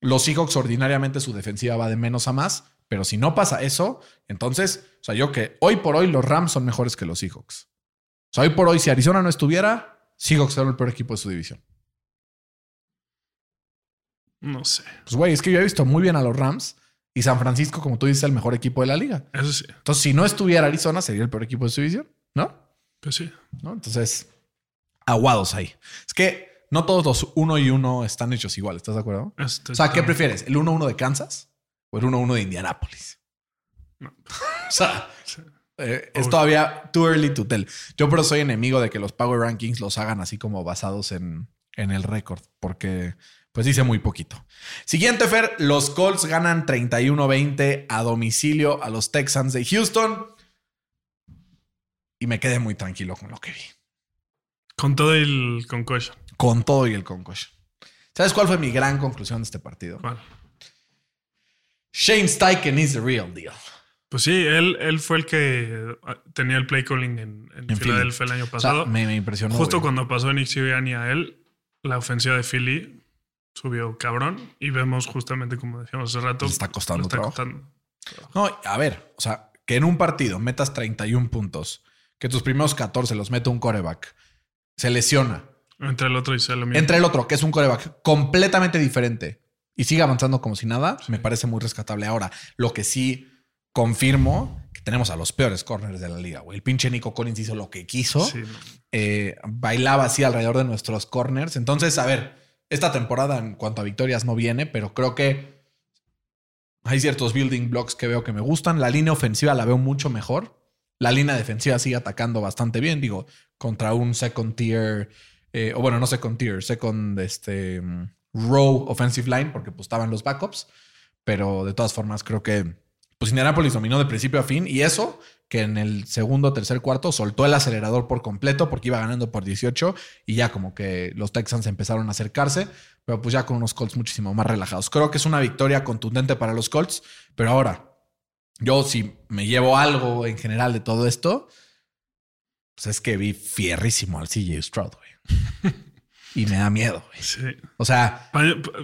Los Seahawks ordinariamente su defensiva va de menos a más, pero si no pasa eso, entonces, o sea, yo que hoy por hoy los Rams son mejores que los Seahawks. O sea, hoy por hoy, si Arizona no estuviera, Seahawks era el peor equipo de su división. No sé. Pues, güey, es que yo he visto muy bien a los Rams y San Francisco, como tú dices, el mejor equipo de la liga. Eso sí. Entonces, si no estuviera Arizona, sería el peor equipo de su división, ¿no? Pues sí. ¿no? Entonces, aguados ahí. Es que no todos los uno y uno están hechos igual, ¿estás de acuerdo? Este, O sea, ¿qué prefieres? ¿El 1-1 de Kansas o el 1-1 de Indianápolis? No. o sea, eh, es todavía too early to tell. Yo pero soy enemigo de que los Power Rankings los hagan así como basados en, en el récord, porque pues dice muy poquito. Siguiente, Fer, los Colts ganan 31-20 a domicilio a los Texans de Houston. Y me quedé muy tranquilo con lo que vi. Con todo el concussion. Con todo y el concussion. ¿Sabes cuál fue mi gran conclusión de este partido? ¿Cuál? Shane Steichen is the real deal. Pues sí, él, él fue el que ah, tenía el play calling en, en En Filadelfia el año O sea, pasado. me, me impresionó. Justo güey. cuando pasó Nick Sirianni a él, la ofensiva de Philly subió cabrón. Y vemos justamente, como decíamos hace rato, Le está costando le está trabajo. costando. No, a ver, o sea, que en un partido metas 31 puntos, que tus primeros 14 los mete un coreback, se lesiona. Entre el otro y sea lo mismo. Entre el otro, que es un coreback completamente diferente y sigue avanzando como si nada, me parece muy rescatable. Ahora, lo que sí confirmo, que tenemos a los peores corners de la liga, güey. El pinche Nico Collins hizo lo que quiso. Sí, eh, bailaba así alrededor de nuestros corners. Entonces, a ver, esta temporada en cuanto a victorias no viene, pero creo que hay ciertos building blocks que veo que me gustan. La línea ofensiva la veo mucho mejor. La línea defensiva sigue atacando bastante bien, digo, contra un second tier, eh, o bueno, no second tier, second este, row offensive line, porque pues estaban los backups, pero de todas formas creo que pues Indianapolis dominó de principio a fin y eso que en el segundo, tercer, cuarto soltó el acelerador por completo porque iba ganando por 18 y ya como que los Texans empezaron a acercarse, pero pues ya con unos Colts muchísimo más relajados. Creo que es una victoria contundente para los Colts, pero ahora, yo si me llevo algo en general de todo esto, pues es que vi fierrísimo al CJ Stroud, güey. y me da miedo, güey. Sí. O sea,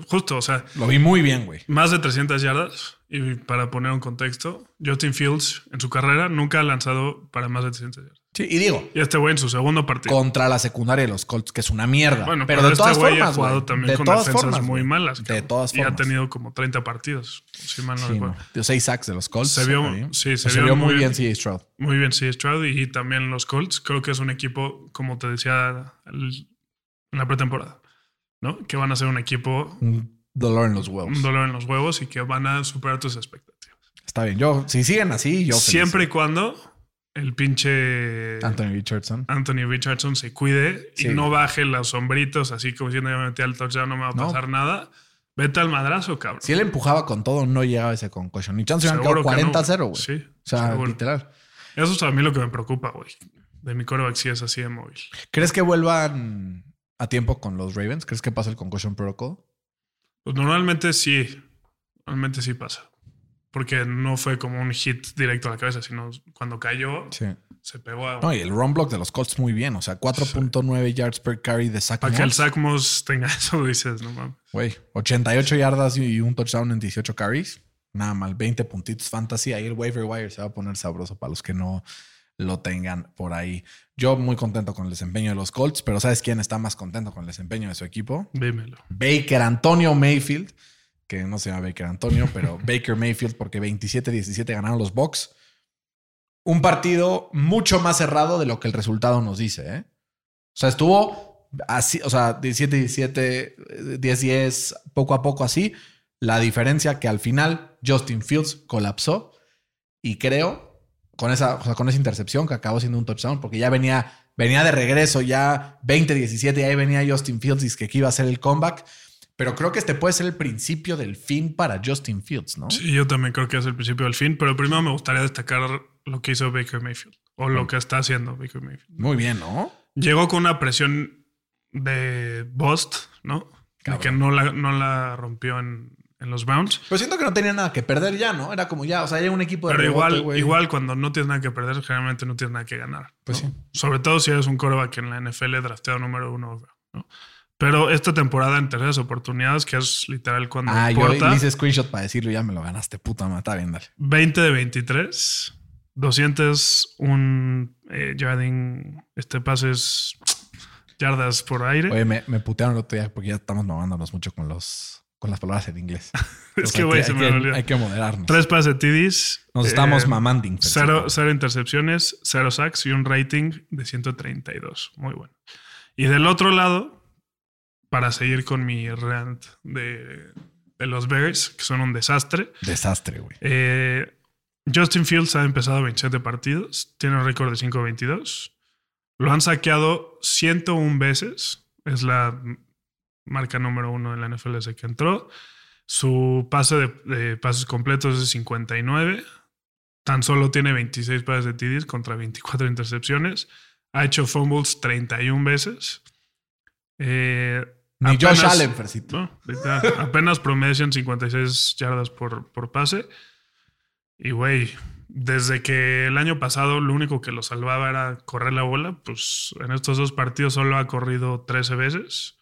Justo, o sea, lo vi muy bien, güey. más de 300 yardas. Y para poner un contexto, Justin Fields en su carrera nunca ha lanzado para más de 300 yardas. Sí, y digo, Y este güey en su segundo partido. contra la secundaria de los Colts, que es una mierda. Bueno, pero, pero, de este todas güey formas, ha jugado también de con todas defensas formas, muy malas. De todas Y ha formas. tenido como 30 partidos, si mal no Sí, recuerdo. no. Seis sacks de los Colts. Se vio- sí, se se, vio vio muy bien. CJ Stroud. Muy bien, sí, Stroud y también los Colts. Creo que es un equipo, como te decía el- en la pretemporada, ¿no? Que van a ser un equipo, Un dolor en los huevos. un dolor en los huevos y que van a superar tus expectativas. Está bien. Yo, si siguen así, yo. feliz. Siempre y cuando el pinche Anthony Richardson. Anthony Richardson se cuide Sí. y no baje los sombritos, así como diciendo, ya me metí al touchdown, no me va a No. pasar nada. Vete al madrazo, cabrón. Si él empujaba con todo, no llegaba ese concussion. Ni chance hubieran quedado que no, 40-0, güey. Sí, O sea, seguro. literal. Eso es a mí lo que me preocupa, güey. De mi coreback sí es así de móvil. ¿Crees que vuelvan a tiempo con los Ravens? ¿Crees que pasa el concussion protocol? Pues normalmente sí. Normalmente sí pasa. Porque no fue como un hit directo a la cabeza, sino cuando cayó, Sí. se pegó a. No, y el run block de los Colts muy bien. O sea, 4.9 yards per carry de sack. para que el. Zach Moss tenga eso, dices, no mames. Güey, 88 yardas y un touchdown en 18 carries. Nada mal, 20 puntitos fantasy. Ahí el waiver wire se va a poner sabroso para los que no lo tengan por ahí. Yo muy contento con el desempeño de los Colts, pero ¿sabes quién está más contento con el desempeño de su equipo? Dímelo. Baker Antonio Mayfield, que no se llama Baker Antonio, pero Baker Mayfield, porque 27-17 ganaron los Bucks. Un partido mucho más cerrado de lo que el resultado nos dice. ¿eh? O sea, estuvo así, o sea, 17-17, 10-10, poco a poco así. La diferencia que al final Justin Fields colapsó y creo con esa, o sea, con esa intercepción que acabó siendo un touchdown, porque ya venía, venía de regreso, ya 20-17, y ahí venía Justin Fields y que aquí iba a ser el comeback. Pero creo que este puede ser el principio del fin para Justin Fields, ¿no? Sí, yo también creo que es el principio del fin, pero primero me gustaría destacar lo que hizo Baker Mayfield o lo que está haciendo Baker Mayfield. Muy bien, ¿no? Llegó con una presión de bust, ¿no? De que no la, no la rompió en, en los Browns. Pero siento que no tenía nada que perder ya, ¿no? Era como ya, o sea, hay un equipo de Pero rebote, igual, igual cuando no tienes nada que perder, generalmente no tienes nada que ganar. Pues ¿no? sí. Sobre todo si eres un coreback en la NFL drafteado número uno. ¿no? Pero esta temporada en terceras oportunidades, que es literal cuando Ah, yo importa, le hice screenshot para decirlo ya me lo ganaste, puta madre. Está bien, dale. 20 de 23, 201 eh, yarding, este pases yardas por aire. Oye, me, me putearon el otro día porque ya estamos mamándonos mucho con los con las palabras en inglés. es O sea, que, güey, se me olvidó. Hay que moderarnos. Tres pases TDs. Nos estamos eh, mamanding. Cero, cero intercepciones, cero sacks y un rating de 132. Muy bueno. Y del otro lado, para seguir con mi rant de, de los Bears, que son un desastre, Desastre, güey. eh, Justin Fields ha empezado 27 partidos, tiene un récord de 5-22. Lo han saqueado 101 veces, es la marca número uno en la NFL desde que entró. Su pase de, de pases completos es de 59. Tan solo tiene 26 pases de TDs contra 24 intercepciones. Ha hecho fumbles 31 veces. Eh, Ni Josh apenas- Allen, Fercito. no, apenas promedian 56 yardas por, por pase. Y güey, desde que el año pasado lo único que lo salvaba era correr la bola, pues en estos dos partidos solo ha corrido 13 veces.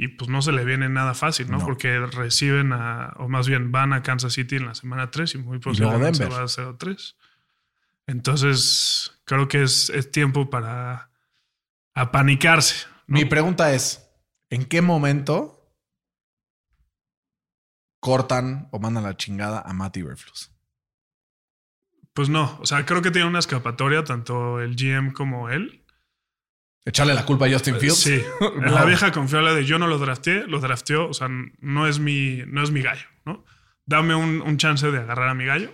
Y pues no se le viene nada fácil, ¿no? No. Porque reciben a, o más bien van a Kansas City en la semana 3 y muy posiblemente se va a 0-3. Entonces, creo que es, es tiempo para apanicarse. ¿no? Mi pregunta es: ¿en qué momento cortan o mandan la chingada a Matty Berflus? Pues no, o sea, creo que tiene una escapatoria tanto el GM como él. ¿Echarle la culpa a Justin Fields? Sí, No. la vieja confiable de yo no lo drafteé, lo drafteó, o sea, no es mi, no es mi gallo, ¿no? Dame un, un chance de agarrar a mi gallo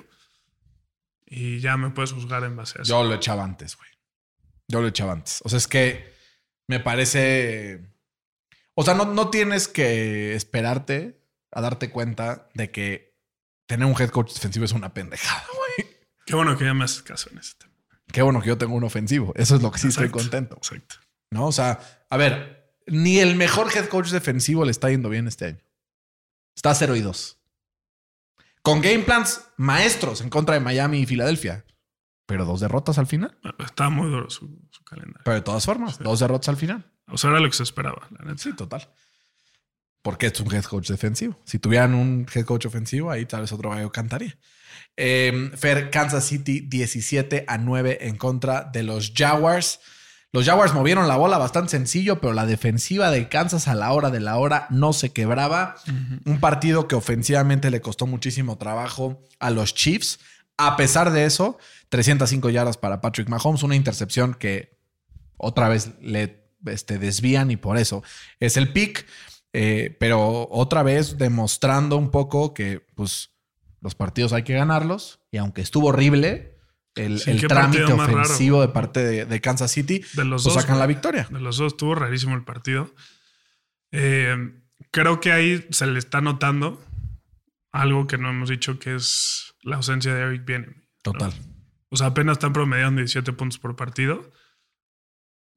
y ya me puedes juzgar en base a eso. Yo lo echaba antes, güey. Yo lo echaba antes. O sea, es que me parece. O sea, no, no tienes que esperarte a darte cuenta de que tener un head coach defensivo es una pendejada, güey. Qué bueno que ya me haces caso en ese tema. Qué bueno que yo tengo un ofensivo. Eso es lo que sí estoy contento. Exacto. ¿No? O sea, a ver, ni el mejor head coach defensivo le está yendo bien este año. Está 0 y 2. Con game plans maestros en contra de Miami y Filadelfia. Pero dos derrotas al final. Está muy duro su, su calendario. Pero de todas formas, dos derrotas al final. O sea, era lo que se esperaba, la neta. Sí, total. Porque es un head coach defensivo. Si tuvieran un head coach ofensivo, ahí tal vez otro gallo cantaría. Eh, Fer, Kansas City 17 a 9 en contra de los Jaguars. Los Jaguars movieron la bola bastante sencillo, pero la defensiva de Kansas a la hora de la hora no se quebraba. Un partido que ofensivamente le costó muchísimo trabajo a los Chiefs. A pesar de eso, 305 yardas para Patrick Mahomes, una intercepción que otra vez le este, desvían y por eso es el pick. Eh, pero otra vez demostrando un poco que pues los partidos hay que ganarlos y aunque estuvo horrible el, Sí, el qué trámite raro. ofensivo de parte de, de Kansas City, De los pues dos. sacan la victoria. De los dos estuvo rarísimo el partido. Eh, creo que ahí se le está notando algo que no hemos dicho, que es la ausencia de Eric Bieniemy. Total. O sea, apenas están promediando 17 puntos por partido.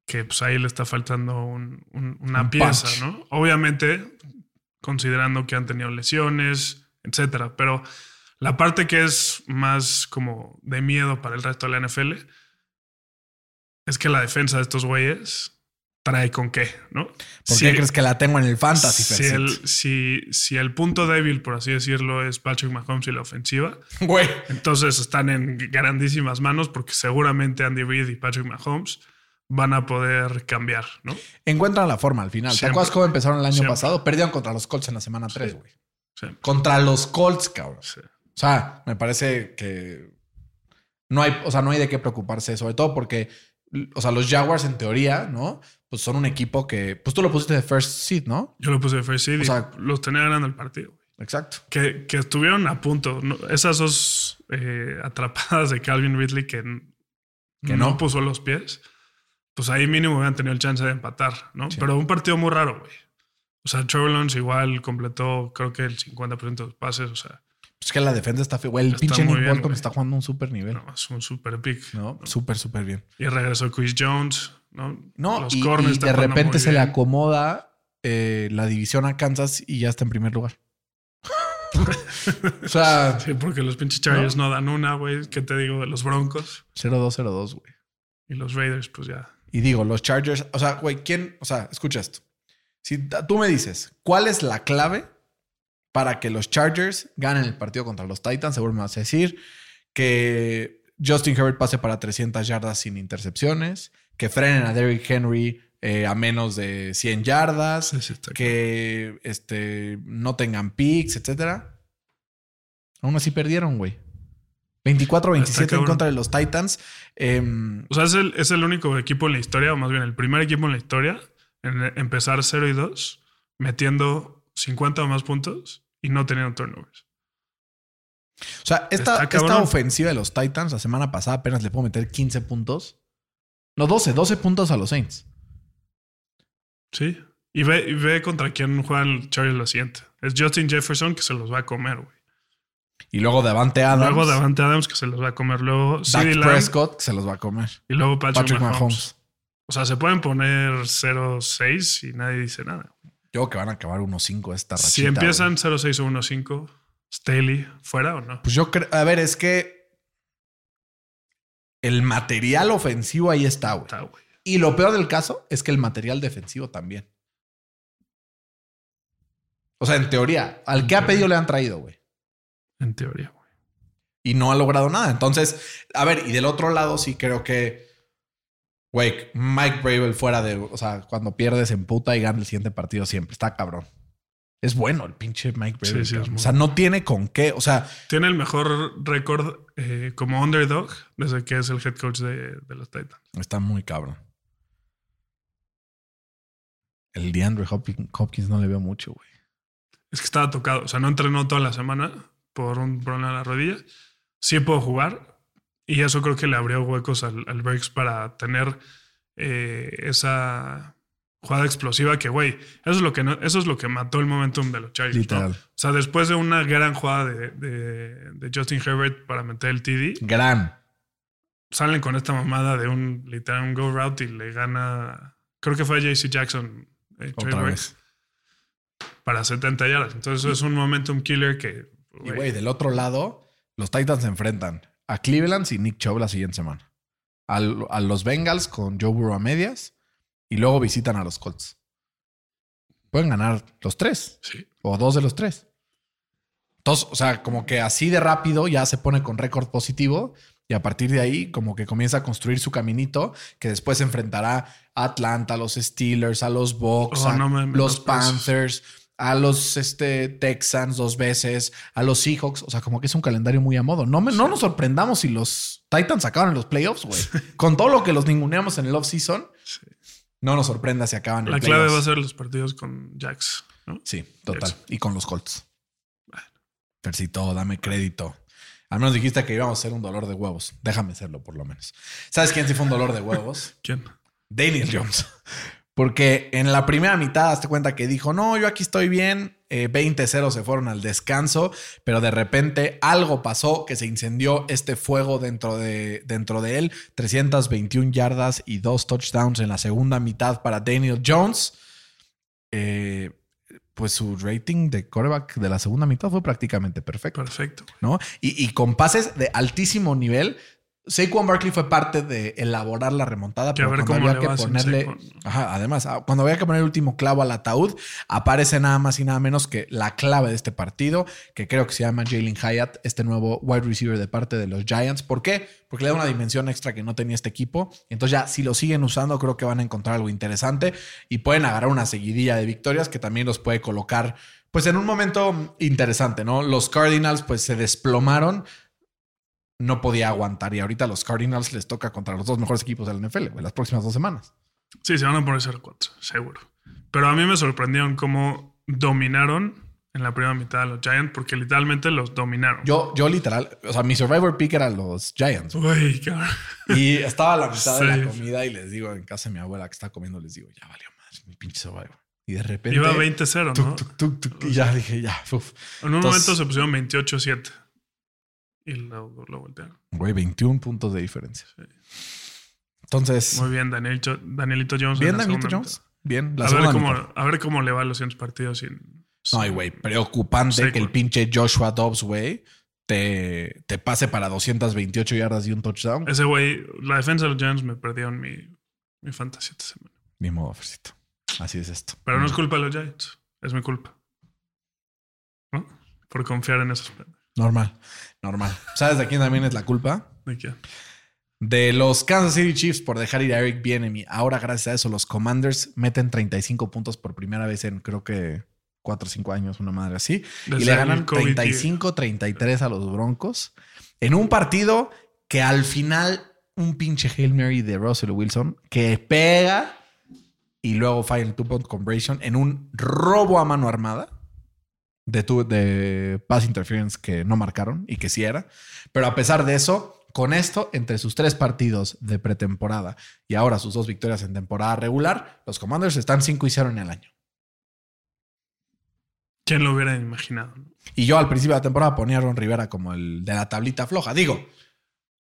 Que pues ahí le está faltando un- un- una Un pieza, punch. ¿no? Obviamente, considerando que han tenido lesiones, etcétera. Pero la parte que es más como de miedo para el resto de la NFL es que la defensa de estos güeyes trae con qué, ¿no? ¿Por Si- qué crees que la tengo en el fantasy? si el, si, si el punto débil, por así decirlo, es Patrick Mahomes y la ofensiva, Güey. entonces están en grandísimas manos porque seguramente Andy Reid y Patrick Mahomes van a poder cambiar, ¿no? Encuentran la forma al final. ¿Te Siempre. acuerdas cómo empezaron el año Siempre. pasado? Perdieron contra los Colts en la semana 3, Sí. güey. Sí, Contra los Colts, cabrón. sí. O sea, me parece que no hay, o sea, no hay de qué preocuparse, sobre todo porque, o sea, los Jaguars en teoría, ¿no? Pues son un equipo que, pues tú lo pusiste de first seed, ¿no? Yo lo puse de first seed O y sea- los tenía ganando el partido. güey. Exacto. Que, que estuvieron a punto. ¿no? Esas dos eh, atrapadas de Calvin Ridley que, Que no, no. puso los pies, pues ahí mínimo hubieran tenido el chance de empatar, ¿no? Sí. Pero un partido muy raro, güey. O sea, Trevor Lawrence igual completó creo que el 50% de los pases, o sea, Pues que la defensa está fe, güey. El Está pinche Nick bien, Bolton está jugando un súper nivel. no, es un super pick. ¿No? Súper, súper bien. Y regresó Chris Jones, ¿no? No, Los y, y de repente se le acomoda eh, la división a Kansas y ya está en primer lugar. o sea, Sí, porque los pinches Chargers no, dan una, güey. ¿Qué te digo de los Broncos? 0-2-0-2, güey. Y los Raiders, pues ya. Y digo, los Chargers, o sea, güey, ¿quién? O sea, escucha esto. Si tú me dices, ¿cuál es la clave para que los Chargers ganen el partido contra los Titans? Seguro me vas a decir que Justin Herbert pase para 300 yardas sin intercepciones, que frenen a Derrick Henry eh, a menos de 100 yardas, Sí, sí, está que este, no tengan picks, etcétera. Aún así perdieron, güey. 24-27 en contra de los Titans. Em, O sea, es el, es el único equipo en la historia, o más bien el primer equipo en la historia, en empezar 0 y 2, metiendo 50 o más puntos y no teniendo turnovers. O sea, esta, esta ofensiva de los Titans la semana pasada apenas le puedo meter 15 puntos. No, 12, 12 puntos a los Saints. Sí. Y ve, y ve contra quién juegan el Chargers la siguiente. Es Justin Jefferson que se los va a comer, güey. Y luego Davante Adams. Luego Davante Adams que se los va a comer. Luego Dak Prescott que se los va a comer. y luego Patrick, Patrick Mahomes. Mahomes. O sea, se pueden poner 0-6 y nadie dice nada. Yo creo que van a acabar 1-5 esta rachita. si empiezan güey. 0-6 o 1-5, Staley, ¿fuera o no? Pues yo creo. A ver, es que. El material ofensivo ahí está, güey. Está, güey. Y lo peor del caso es que el material defensivo también. O sea, en teoría, al que ha pedido le han traído, güey. En teoría, güey. y no ha logrado nada. Entonces, a ver, y del otro lado sí creo que, güey, Mike Bravel fuera de, o sea, cuando pierdes en puta y gana el siguiente partido siempre, está cabrón. Es bueno el pinche Mike Bravel. Sí, sí, o sea, no tiene con qué, o sea, Tiene el mejor récord eh, como underdog desde que es el head coach de, de los Titans. está muy cabrón. El DeAndre Hopkins, Hopkins no le veo mucho, güey. Es que estaba tocado. O sea, no entrenó toda la semana por un problema en la rodilla. Sí puedo jugar. Y eso creo que le abrió huecos al, al Breaks para tener eh, esa jugada explosiva que, güey, eso es lo que no, eso es lo que mató el momentum de los Chargers. ¿no? Literal. O sea, después de una gran jugada de, de- de Justin Herbert para meter el TD, Gran. salen con esta mamada de un literal un go route y le gana, creo que fue a JC Jackson eh, Otra vez. para 70 yardas. Entonces, eso es un momentum killer que, Y güey, del otro lado, los Titans se enfrentan a Cleveland y Nick Chubb la siguiente semana. Al- a los Bengals con Joe Burrow a medias y luego visitan a los Colts. Pueden ganar los tres sí. o dos de los tres. Entonces, o sea, como que así de rápido ya se pone con récord positivo y a partir de ahí como que comienza a construir su caminito que después se enfrentará a Atlanta, a los Steelers, a los Bucks, Oh, a no los Bears. A los este, Texans dos veces, a los Seahawks. O sea, como que es un calendario muy a modo. No, me- no nos sorprendamos si los Titans acaban en los playoffs, güey. Con todo lo que los ninguneamos en el off-season, no nos sorprenda si acaban en La los clave va a ser los partidos con Jax, ¿no? Sí, total. Y con los Colts. Fercito, dame crédito. Al menos dijiste que íbamos a ser un dolor de huevos. Déjame serlo, por lo menos. ¿Sabes quién sí fue un dolor de huevos? ¿Quién? Daniel Jones. Porque en la primera mitad, hazte cuenta que dijo, no, yo aquí estoy bien. Eh, 20-0 se fueron al descanso, pero de repente algo pasó que se incendió este fuego dentro de, dentro de él. 321 yardas y dos touchdowns en la segunda mitad para Daniel Jones. Eh, pues su rating de quarterback de la segunda mitad fue prácticamente perfecto. Perfecto. ¿no? Y, y con pases de altísimo nivel. Saquon Barkley fue parte de elaborar la remontada, Que pero cuando había que ponerle, ajá, además, ah, cuando había que poner el último clavo al ataúd, aparece nada más y nada menos que la clave de este partido, que creo que se llama Jalen Hyatt, este nuevo wide receiver de parte de los Giants. ¿Por qué? Porque le da una dimensión extra que no tenía este equipo. Entonces ya, si lo siguen usando, creo que van a encontrar algo interesante y pueden agarrar una seguidilla de victorias que también los puede colocar, pues en un momento interesante, ¿no? Los Cardinals, pues se desplomaron no podía aguantar. Y ahorita a los Cardinals les toca contra los dos mejores equipos de la NFL, güey, las próximas dos semanas. Sí, se van a poner 0-4, seguro. Pero a mí me sorprendieron cómo dominaron en la primera mitad a los Giants, porque literalmente los dominaron. Yo, yo literal, o sea, mi survivor pick era los Giants. Uy. Y estaba a la mitad de la comida y les digo, en casa de mi abuela que está comiendo, les digo, ya valió más mi pinche survivor. Y de repente... Iba 20-0, tuc, ¿no? tuc, tuc, tuc, y ya dije, ya, uf. En un Entonces- momento se pusieron 28-7. Y lo, lo voltearon. Güey, 21 puntos de diferencia. Entonces, Muy bien, Danielito, Danielito Jones. en bien, Danielito Jones. Bien, la. A ver, cómo, mitad. a ver cómo le va a los siguientes partidos sin. No, y güey, preocupante Sí, que el pinche Joshua Dobbs, güey, te, te pase para 228 yardas y un touchdown. Ese güey, la defensa de los Giants me perdió en mi, mi fantasía esta semana. Ni modo, Fercito. Así es esto. Pero no es culpa de los Giants, es mi culpa. ¿No? Por confiar en esos pendejos. Normal, normal. ¿Sabes de quién también es la culpa? ¿De qué? De los Kansas City Chiefs por dejar ir a Eric Bienemy. Ahora, gracias a eso, los Commanders meten 35 puntos por primera vez en creo que 4 o 5 años, una madre así. y le ganan COVID, 35-33 a los Broncos. En un partido que al final un pinche Hail Mary de Russell Wilson que pega y luego falla el two-point conversion en un robo a mano armada de, tu- de pass interference que no marcaron y que sí era. Pero a pesar de eso, con esto, entre sus tres partidos de pretemporada y ahora sus dos victorias en temporada regular, los Commanders están 5 y 0 en el año. ¿Quién lo hubiera imaginado? Y yo al principio de la temporada ponía a Ron Rivera como el de la tablita floja. Digo,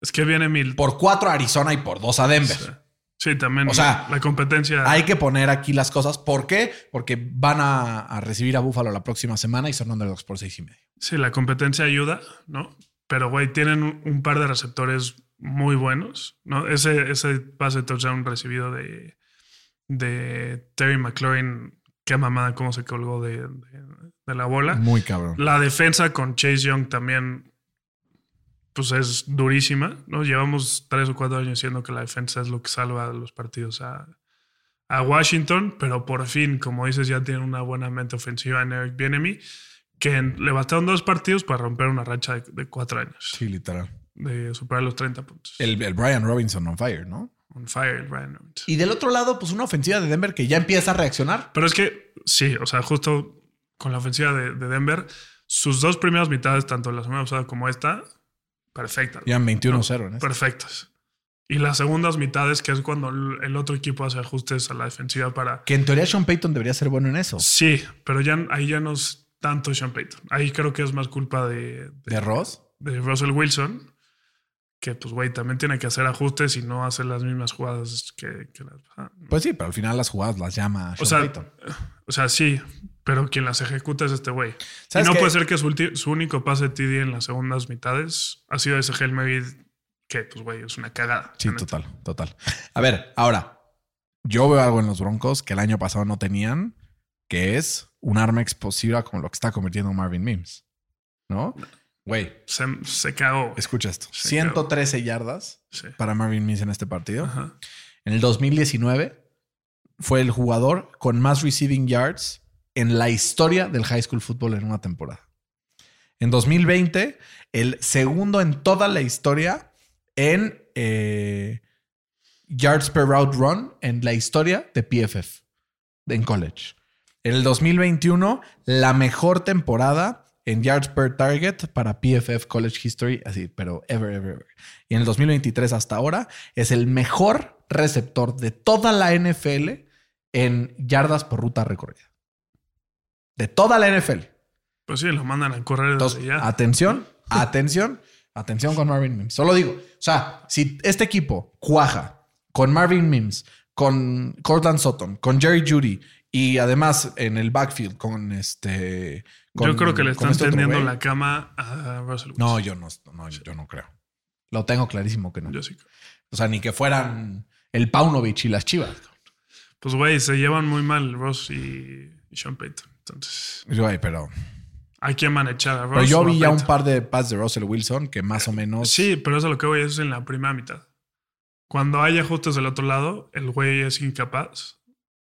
Es que viene mil. por cuatro a Arizona y por dos a Denver. Sí, también. O sea, la competencia. Hay que poner aquí las cosas. ¿Por qué? Porque van a, a recibir a Buffalo la próxima semana y son underdogs por seis y medio. Sí, la competencia ayuda, ¿no? Pero, güey, tienen un, par de receptores muy buenos, ¿no? Ese, ese pase de touchdown recibido de, de Terry McLaurin, qué mamada cómo se colgó de, de- de la bola. Muy cabrón. La defensa con Chase Young también, pues es durísima, ¿no? Llevamos tres o cuatro años diciendo que la defensa es lo que salva los partidos a, a Washington, pero por fin, como dices, ya tienen una buena mente ofensiva en Eric Bienemy, que en- le bastaron dos partidos para romper una racha de, de cuatro años, Sí, literal. de superar los 30 puntos. El, el Brian Robinson on fire, ¿no? On fire, el Brian Reynolds. Y del otro lado, pues una ofensiva de Denver que ya empieza a reaccionar. Pero es que sí, o sea, justo con la ofensiva de, de Denver, sus dos primeras mitades, tanto la semana pasada como esta, perfectas. Ya 21-0 en este. Perfectas. Y las segundas mitades, que es cuando el el otro equipo hace ajustes a la defensiva para... Que en teoría Sean Payton debería ser bueno en eso. Sí, pero ya ahí ya no es tanto Sean Payton. Ahí creo que es más culpa de, de, ¿De Ross? de Russell Wilson, que pues, güey, también tiene que hacer ajustes y no hacer las mismas jugadas que, que las... ah, Pues sí, pero al final las jugadas las llama Sean O sea, Payton. o sea, sí, pero quien las ejecuta es este güey. Y ¿Sabes no qué? puede ser que su, único pase TD en las segundas mitades ha sido ese Hail Mary que, pues, güey, es una cagada. Sí, neta. total, total. A ver, ahora, yo veo algo en los Broncos que el año pasado no tenían, que es un arma explosiva como lo que está convirtiendo Marvin Mims. ¿No? Güey, Se, se cagó. escucha esto. Sí, 113 yardas Sí. para Marvin Mims en este partido. Ajá. En el 2019 fue el jugador con más receiving yards en la historia del high school football en una temporada. En 2020, el segundo en toda la historia en eh, yards per route run en la historia de PFF en college. En el 2021, la mejor temporada en yards per target para PFF College History, así, pero ever, ever, ever. Y en el 2023 hasta ahora es el mejor receptor de toda la NFL en yardas por ruta recorrida. De toda la NFL. Pues sí, lo mandan a correr Entonces, desde ya. atención, atención, atención con Marvin Mims. Solo digo, o sea, si este equipo cuaja con Marvin Mims, con Cortland Sutton, con Jerry Judy y además en el backfield con este. con- Yo creo que le están este tendiendo la cama a Russell Wilson. No, yo no, no, yo no creo. Lo tengo clarísimo que no. Yo sí. creo. O sea, ni que fueran el Paunovic y las Chivas. Pues, güey, se llevan muy mal Ross y, y Sean Payton. Entonces, Güey, pero, hay que manechar a Ross. pero yo a vi ya un par de pads de Russell Wilson que más o menos. Sí, pero eso es lo que voy, eso es en la primera mitad. Cuando hay ajustes del otro lado, el güey es incapaz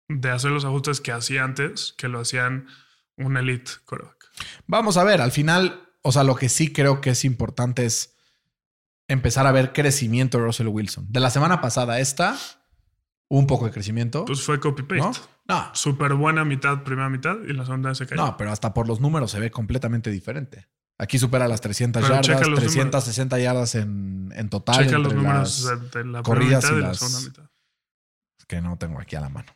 de hacer los ajustes que hacía antes, que lo hacían un elite quarterback. Vamos a ver, al final, o sea, lo que sí creo que es importante es empezar a ver crecimiento de Russell Wilson. De la semana pasada a esta, un poco de crecimiento. Pues fue copy-paste. No, Súper buena mitad, primera mitad, y la segunda se cayó. no, pero hasta por los números se ve completamente diferente. Aquí supera las 300 Pero checa yardas, los 360 yardas en, en total. Checa los números las- de, la primera corridas mitad y y la segunda mitad. que no tengo aquí a la mano.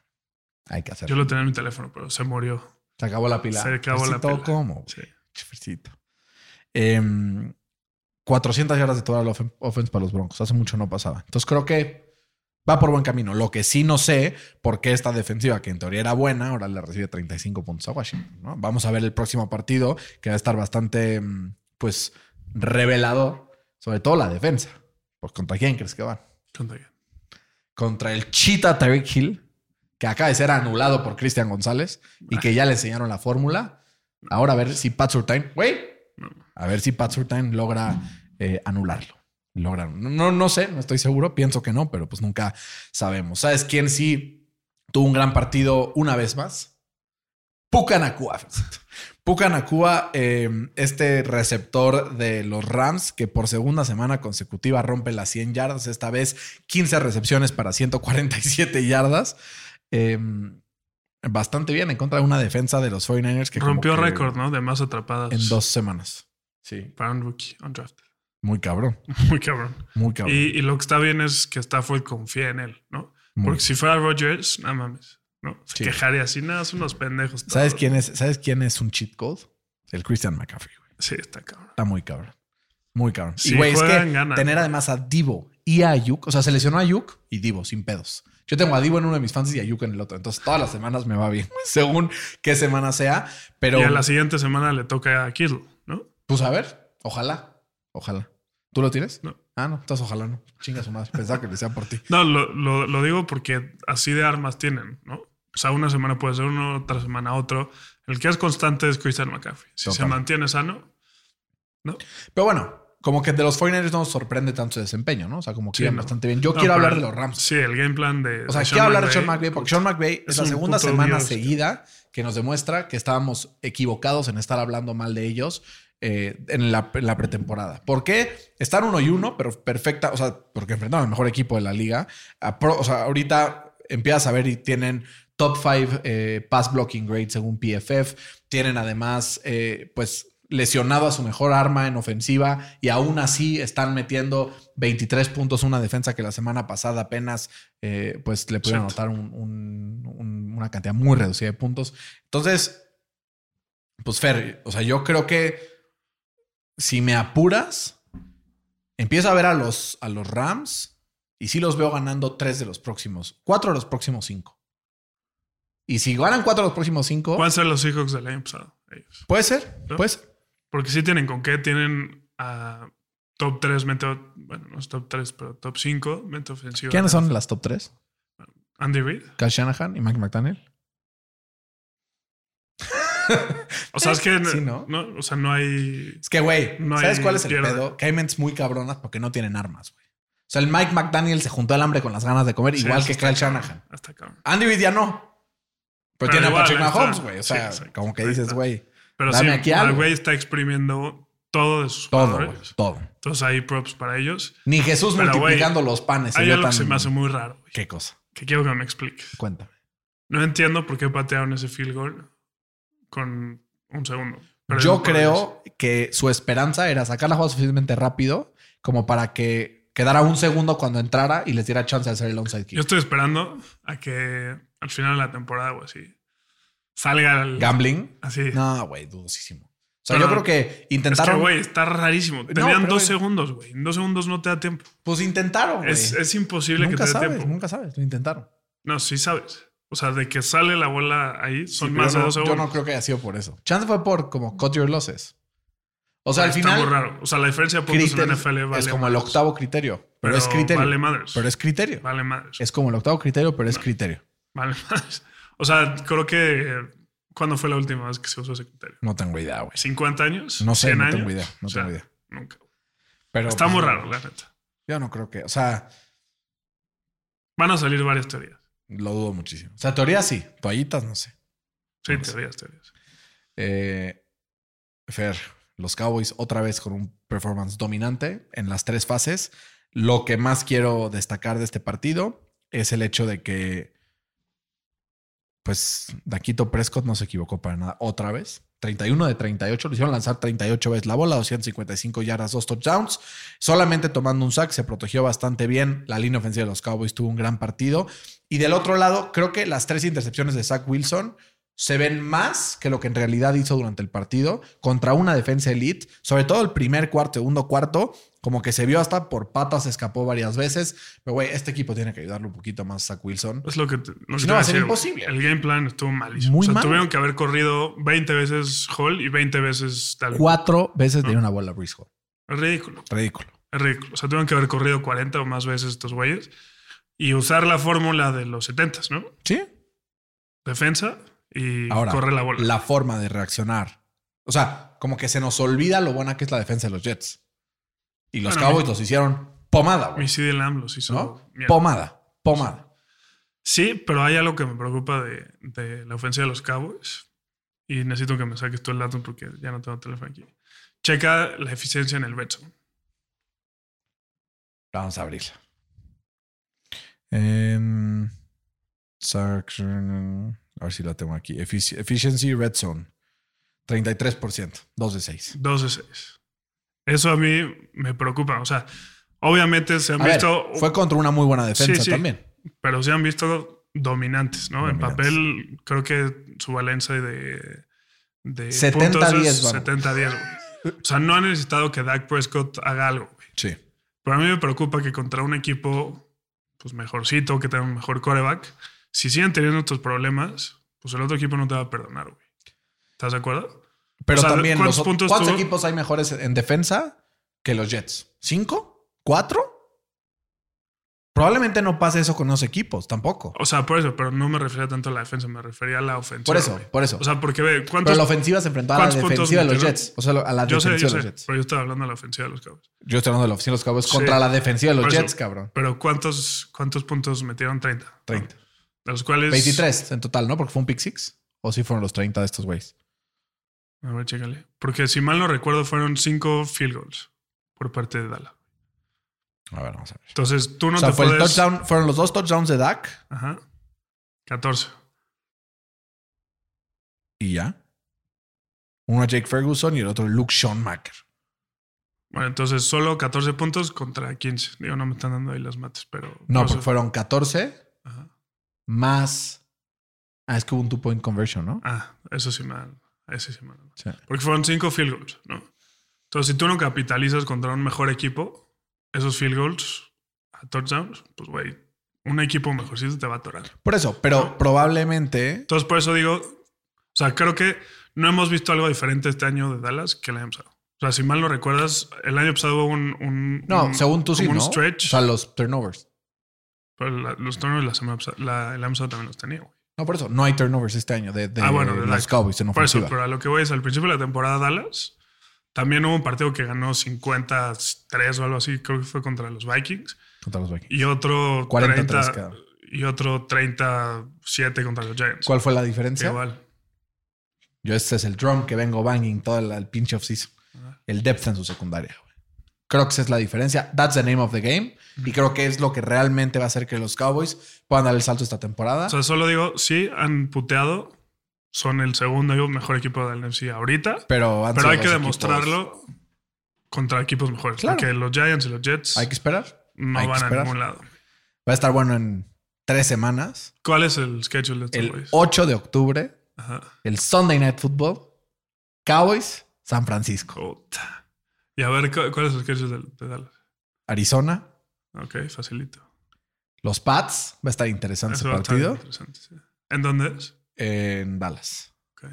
Hay que hacerlo. Yo lo tenía en mi teléfono, pero se murió. Se acabó la pila. Se acabó la pila. ¿Cómo? Sí. Em, 400 yardas de total offen- offense para los Broncos. Hace mucho no pasaba. Entonces creo que va por buen camino. Lo que sí no sé, por qué esta defensiva, que en teoría era buena, ahora le recibe 35 puntos a Washington. ¿no? Vamos a ver el próximo partido, que va a estar bastante, mm, pues, revelador. Sobre todo la defensa. Pues, ¿contra quién crees que van? Contra quién. contra el Cheetah Tyreek Hill, que acaba de ser anulado por Cristian González y que ya le enseñaron la fórmula. Ahora a ver si Pat Surtain, güey, a ver si Pat Surtain logra eh, anularlo. Logra, no, no sé, no estoy seguro, pienso que no, pero pues nunca sabemos. ¿Sabes quién sí tuvo un gran partido una vez más? Puka Nakua, eh, este receptor de los Rams, que por segunda semana consecutiva rompe las 100 yardas, esta vez 15 recepciones para 147 yardas. Eh, bastante bien en contra de una defensa de los 49ers que Rompió récord, ¿no? De más atrapadas. En dos semanas. Sí, Para un rookie, undrafted. Muy cabrón, Muy cabrón. muy cabrón. Y, y lo que está bien es que Stafford confía en él, ¿no? Muy. Porque si fuera Rodgers, no mames. ¿no? Se Sí. quejaría así, nada, son unos pendejos. todos. ¿Sabes quién es? ¿Sabes quién es un cheat code? El Christian McCaffrey. güey. Sí, está cabrón. Está muy cabrón. Muy cabrón. Sí, y güey, es que ganan. tener además a Divo y a Ayuk, o sea, se lesionó a Ayuk y Divo sin pedos. Yo tengo a Divo en uno de mis fans y a Ayuk en el otro. Entonces, todas las semanas me va bien, según qué semana sea. Pero, Y a la siguiente semana le toca a Kittle, ¿no? pues a ver, ojalá, ojalá. ¿Tú lo tienes? No. Ah, no, entonces ojalá no. Chinga su madre. Pensaba que le sea por ti. No, lo, lo- lo digo porque así de armas tienen, ¿no? O sea, una semana puede ser uno, otra semana otro. El que es constante es Christian McCaffrey. Si se mantiene sano, ¿no? Pero bueno, como que de los 49ers no nos sorprende tanto su desempeño, ¿no? O sea, como que Sí, iban no. bastante bien. Yo No, quiero hablar de los Rams. Sí, el game plan de. O sea, de quiero Sean hablar de Sean McVay porque Sean McVay es, la un segunda semana dios. seguida que nos demuestra que estábamos equivocados en estar hablando mal de ellos eh, en, la, en la pretemporada. ¿Por qué? Están uno y uno, pero perfecta, o sea, porque enfrentaron al mejor equipo de la liga. Pro- o sea, ahorita empiezas a ver y tienen top 5 pass blocking grade según PFF. Tienen además, eh, pues, lesionado a su mejor arma en ofensiva y aún así están metiendo 23 puntos, una defensa que la semana pasada apenas eh, pues le pudieron anotar un- un- un- una cantidad muy reducida de puntos. Entonces, pues Fer, o sea, yo creo que si me apuras, empiezo a ver a los, a los Rams y sí los veo ganando tres de los próximos, cuatro de los próximos cinco. Y si ganan cuatro de los próximos cinco, Pueden ser los Seahawks del año pasado. ellos. puede ser, ¿No? puede ser. Porque sí tienen con qué. Tienen a top 3 mente. Bueno, no es top 3, pero top 5 mente ofensiva. ¿Quiénes son las top tres? Andy Reid. Kyle Shanahan y Mike McDaniel. O sea, es que. Sí, ¿no? O sea, no hay. Es que, güey, No ¿sabes cuál es el pedo? Que hay mentes muy cabronas porque no tienen armas, güey. O sea, el Mike McDaniel se juntó al hambre con las ganas de comer, Sí, igual que Kyle Shanahan. Está cabrón. Andy Reid ya no. Pero, Pero tiene igual, a Patrick. Mahomes, güey. O sea, como que dices, güey, Pero Dame sí, aquí el güey está exprimiendo todo de sus todo, güey, todo. Entonces hay props para ellos. Ni Jesús Pero, multiplicando los panes. Hay algo que tan- se me hace muy raro, güey, ¿Qué cosa? que quiero que me expliques. Cuéntame. No entiendo por qué patearon ese field goal con un segundo. Yo creo que su esperanza era sacar la jugada suficientemente rápido como para que quedara un segundo cuando entrara y les diera chance de hacer el onside Yo kick. estoy esperando a que al final de la temporada o así salga el. Gambling. Así. No, güey, dudosísimo. O sea, Pero- yo creo que es que, intentaron. güey, está rarísimo. Tenían dos segundos, güey. En dos segundos no te da tiempo. pues intentaron, güey. Es, es imposible Nunca que te dé tiempo. nunca sabes. Lo intentaron. No, sí sabes. O sea, de que sale la bola ahí son Sí, más de dos no- segundos. Yo no creo que haya sido por eso. Chance fue por como cut your losses. O sea, al Está final. muy raro. O sea, la diferencia de puntos en la NFL vale es como el octavo criterio. Pero, es criterio. Vale madres. Pero es criterio. Vale madres. Es como el octavo criterio, pero es criterio. Vale madres. O sea, creo que. ¿Cuándo fue la última vez que se usó ese criterio? No tengo idea, güey. ¿50 años? No sé, ¿100 no años? tengo idea, no O sea, tengo idea. Nunca. Pero, Está pues, muy no, raro, la neta. Yo no creo que. O sea, Van a salir varias teorías. Lo dudo muchísimo. O sea, teoría sí. Toallitas, no sé. Sí, No sé. teorías, teorías. Eh, Fer, los Cowboys otra vez con un performance dominante en las tres fases. Lo que más quiero destacar de este partido es el hecho de que, pues, Daquito Prescott no se equivocó para nada otra vez. 31 de 38, lo hicieron lanzar 38 veces la bola, 255 yardas, dos touchdowns. Solamente tomando un sack, se protegió bastante bien. La línea ofensiva de los Cowboys tuvo un gran partido. Y del otro lado, creo que las tres intercepciones de Zach Wilson se ven más que lo que en realidad hizo durante el partido contra una defensa elite, sobre todo el primer cuarto, segundo cuarto, como que se vio hasta por patas, escapó varias veces. Pero, güey, este equipo tiene que ayudarle un poquito más a Zach Wilson. Es lo que, te- lo que Si no, va a ser decir, imposible. El game plan estuvo malísimo. Muy o sea, mal. tuvieron que haber corrido 20 veces Hall y 20 veces tal. Cuatro veces dio una bola a Brees Hall. Es ridículo. Ridículo. Es ridículo. O sea, tuvieron que haber corrido 40 o más veces estos güeyes y usar la fórmula de los 70s, ¿no? Sí. Defensa y Ahora, corre la bola. la forma de reaccionar. O sea, como que se nos olvida lo buena que es la defensa de los Jets. Y los Bueno, Cowboys mi- los hicieron pomada, Mi güey. CD Lamb los hizo. ¿No? Pomada. Pomada. Sí, pero hay algo que me preocupa de, de la ofensiva de los Cowboys. Y necesito que me saques tú el dato porque ya no tengo teléfono aquí. Checa la eficiencia en el red zone. Vamos a abrirla. Saxon- a ver si la tengo aquí. Efici- Efficiency Red Zone. 33%. 2 de 6. 2 de 6. Eso a mí me preocupa. O sea, obviamente se han A ver, visto, fue contra una muy buena defensa Sí, sí. también. pero se han visto dominantes, ¿no? En Dominantes. papel, creo que su valencia de, de 70-10, puntos es vamos. 70-10, güey. O sea, no ha necesitado que Dak Prescott haga algo, güey. Sí. Pero a mí me preocupa que contra un equipo pues mejorcito, que tenga un mejor coreback, si siguen teniendo estos problemas, pues el otro equipo no te va a perdonar, güey. ¿Estás de acuerdo? Pero O sea, también, ¿cuántos los- puntos ¿cuántos tuvo? equipos hay mejores en defensa que los Jets? ¿Cinco? ¿Cuatro? Probablemente no pase eso con los equipos, tampoco. O sea, por eso, pero no me refería tanto a la defensa, me refería a la ofensiva. Por eso, güey. por eso. O sea, porque ve, Pero ¿cuántos, la ofensiva se enfrentó a la ¿cuántos puntos defensiva de los? Jets. O sea, a la yo sé, defensiva yo de sé, los Jets. pero yo estaba hablando de la ofensiva de los Cowboys. Yo estoy hablando de la ofensiva de los Cowboys Sí. contra la defensiva de los eso. Jets, cabrón. Pero ¿cuántos, cuántos puntos metieron? 30. 30. De los cuales... 23 en total, ¿no? Porque fue un pick six. O sí fueron los 30 de estos güeyes. A ver, chécale. Porque si mal no recuerdo, fueron 5 field goals por parte de Dallas. A ver, vamos a ver. Entonces, tú no o sea, te fue el puedes... touchdown, fueron los dos touchdowns de Dak Ajá. 14. y ya. Uno a Jake Ferguson y el otro Luke Schoonmaker. Bueno, entonces solo 14 puntos contra 15. Digo, no me están dando ahí las mates, pero. No, porque fueron 14 Ajá. Más. Ah, es que hubo un two-point conversion, ¿no? Ah, eso sí me Ese sí me Sí. Porque fueron 5 field goals, ¿no? Entonces, si tú no capitalizas contra un mejor equipo, esos field goals a touchdowns, pues, güey, un equipo mejorcito te va a atorar. Por eso, pero probablemente. Entonces, por eso digo, o sea, creo que no hemos visto algo diferente este año de Dallas que el año pasado. O sea, si mal no recuerdas, el año pasado hubo un. un- No, un- según tú sí, como ¿no? un stretch. O sea, los turnovers. Pero la- los turnovers la semana la- el también los tenía, güey. No, por eso. No hay turnovers este año de, de Ah, bueno, de los. Cowboys en Por eso, pero a lo que voy es al principio de la temporada Dallas. También hubo un partido que ganó 53 o algo así, creo que fue contra los Vikings. Contra los Vikings. Y otro 43 30, quedaron. y otro 37 contra los Giants. ¿Cuál fue la diferencia? Igual. Yo este es el drum que vengo banging todo el, el pinche off-season. El depth en su secundaria. Creo que esa es la diferencia. That's the name of the game. Y creo que es lo que realmente va a hacer que los Cowboys puedan dar el salto esta temporada. O sea, solo digo, sí, han puteado. Son el segundo y mejor equipo del NFC ahorita. pero Pero hay que demostrarlo contra equipos mejores. Claro. Porque los Giants y los Jets. Hay que esperar. no hay van a ningún lado. Va a estar bueno en tres semanas. ¿Cuál es el schedule de estos El güeyes? 8 de octubre, Ajá. el Sunday Night Football, Cowboys, San Francisco, Puta. Y a ver, ¿cu- ¿cuál es el schedule de, Dallas? Arizona, Ok, facilito. los Pats. Va a estar interesante ese Eso va a estar partido interesante, sí. ¿En dónde es? en Dallas. Ok.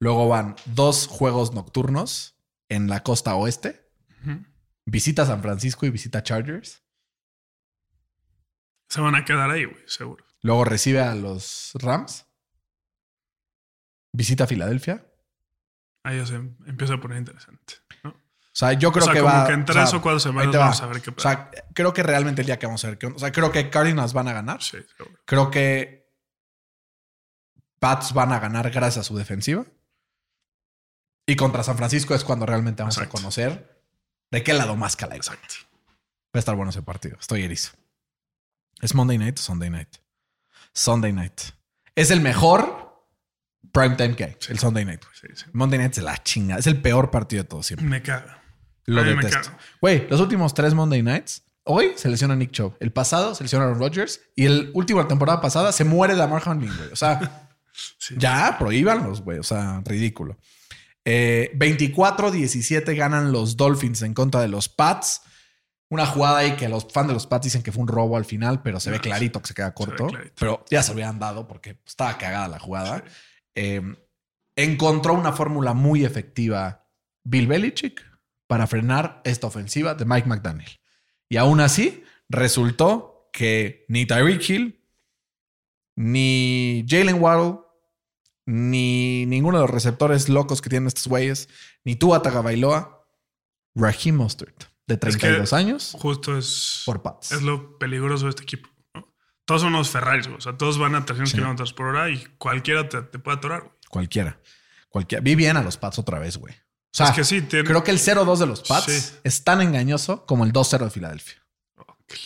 Luego van dos juegos nocturnos en la costa oeste. Visita San Francisco y visita Chargers. Se van a quedar ahí, güey, seguro. Luego recibe a los Rams. Visita Filadelfia. Ahí ya se empieza a poner interesante. O sea, yo creo o sea, que como va. que en o tres sea, o cuatro ahí semanas te va. vamos a ver qué O pasa. sea, creo que realmente el día que vamos a ver. qué onda. O sea, creo que Cardinals van a ganar. sí, seguro. Creo que Pats van a ganar gracias a su defensiva. Y contra San Francisco es cuando realmente vamos Exacto. a conocer de qué lado más cala. Va Exacto. a estar bueno ese partido. Estoy erizo. ¿Es Monday Night o Sunday Night? Sunday Night. Es el mejor primetime que hay. El Sunday Night. Sí, sí. Monday Night es la chinga. Es el peor partido de todos siempre. Me caga. Lo A mí me detesto. Güey, los últimos tres Monday Nights. Hoy se lesiona Nick Chubb. El pasado se lesiona Aaron Rodgers. Y el último la temporada pasada se muere Lamar Hamlin, güey. O sea, Sí. ya prohíbanlos, güey. O sea, ridículo. Eh, 24-17 ganan los Dolphins en contra de los Pats. Una jugada ahí que los fans de los Pats dicen que fue un robo al final, pero se ve No, clarito que se queda corto. Pero ya se lo habían dado porque estaba cagada la jugada. Eh, encontró una fórmula muy efectiva Bill Belichick para frenar esta ofensiva de Mike McDaniel. Y aún así, resultó que ni Tyreek Hill, ni Jalen Waddle, ni ninguno de los receptores locos que tienen estos güeyes, ni Tua Tagovailoa, Raheem Mostert, de 32 años, Justo es, por Pats. es lo peligroso de este equipo. ¿no? Todos son unos Ferraris. O sea, todos van a 300 Sí. kilómetros por hora y cualquiera te, te puede atorar, güey. Cualquiera. Cualquiera. Vi bien a los Pats otra vez, güey. O sea, es que sí, tiene. creo que el 0-2 de los Pats Sí. es tan engañoso como el 2-0 de Filadelfia. Oh, qué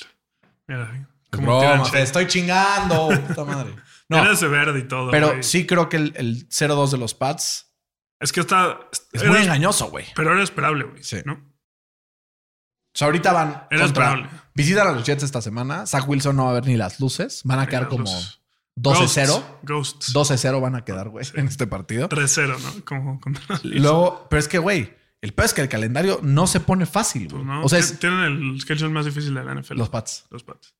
Mira, como Broma, te estoy chingando, puta madre. No, Tiene ese verde y todo. pero sí creo que el, el 0-2 de los Pats Es que está. es era- muy engañoso, güey. Pero era esperable, güey. Sí. ¿no? O sea, ahorita van Era contra- esperable. visitan a los Jets esta semana. Zach Wilson no va a ver ni las luces. Van a quedar como luces. 12-0. Ghosts. 12-0 van a quedar, güey, en este partido. 3-0, ¿no? Como contra luego, pero es que, güey, el peor es que el calendario no se pone fácil, güey. Pues no, o sea, es tienen el schedule más difícil de la NFL. los Pats. Los Pats.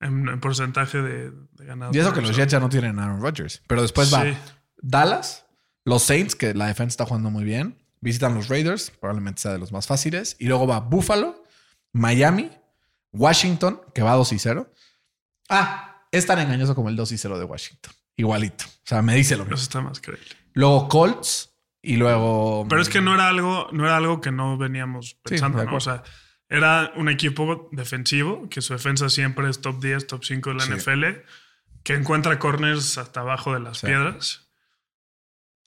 En, en porcentaje de, de ganados. Y eso que los Jets ya no tienen Aaron Rodgers. Pero después va Sí. Dallas, los Saints, que la defensa está jugando muy bien. Visitan los Raiders, probablemente sea de los más fáciles. Y luego va Buffalo, Miami, Washington, que va 2 y 0. Ah, es tan engañoso como el 2 y 0 de Washington. Igualito. O sea, me dice lo Eso mismo. está más creíble. Luego Colts y luego. Pero es que no era algo, no era algo que no veníamos pensando, ¿no? O sea, era un equipo defensivo, que su defensa siempre es top 10, top 5 de la Sí. NFL, que encuentra corners hasta abajo de las Sí. piedras.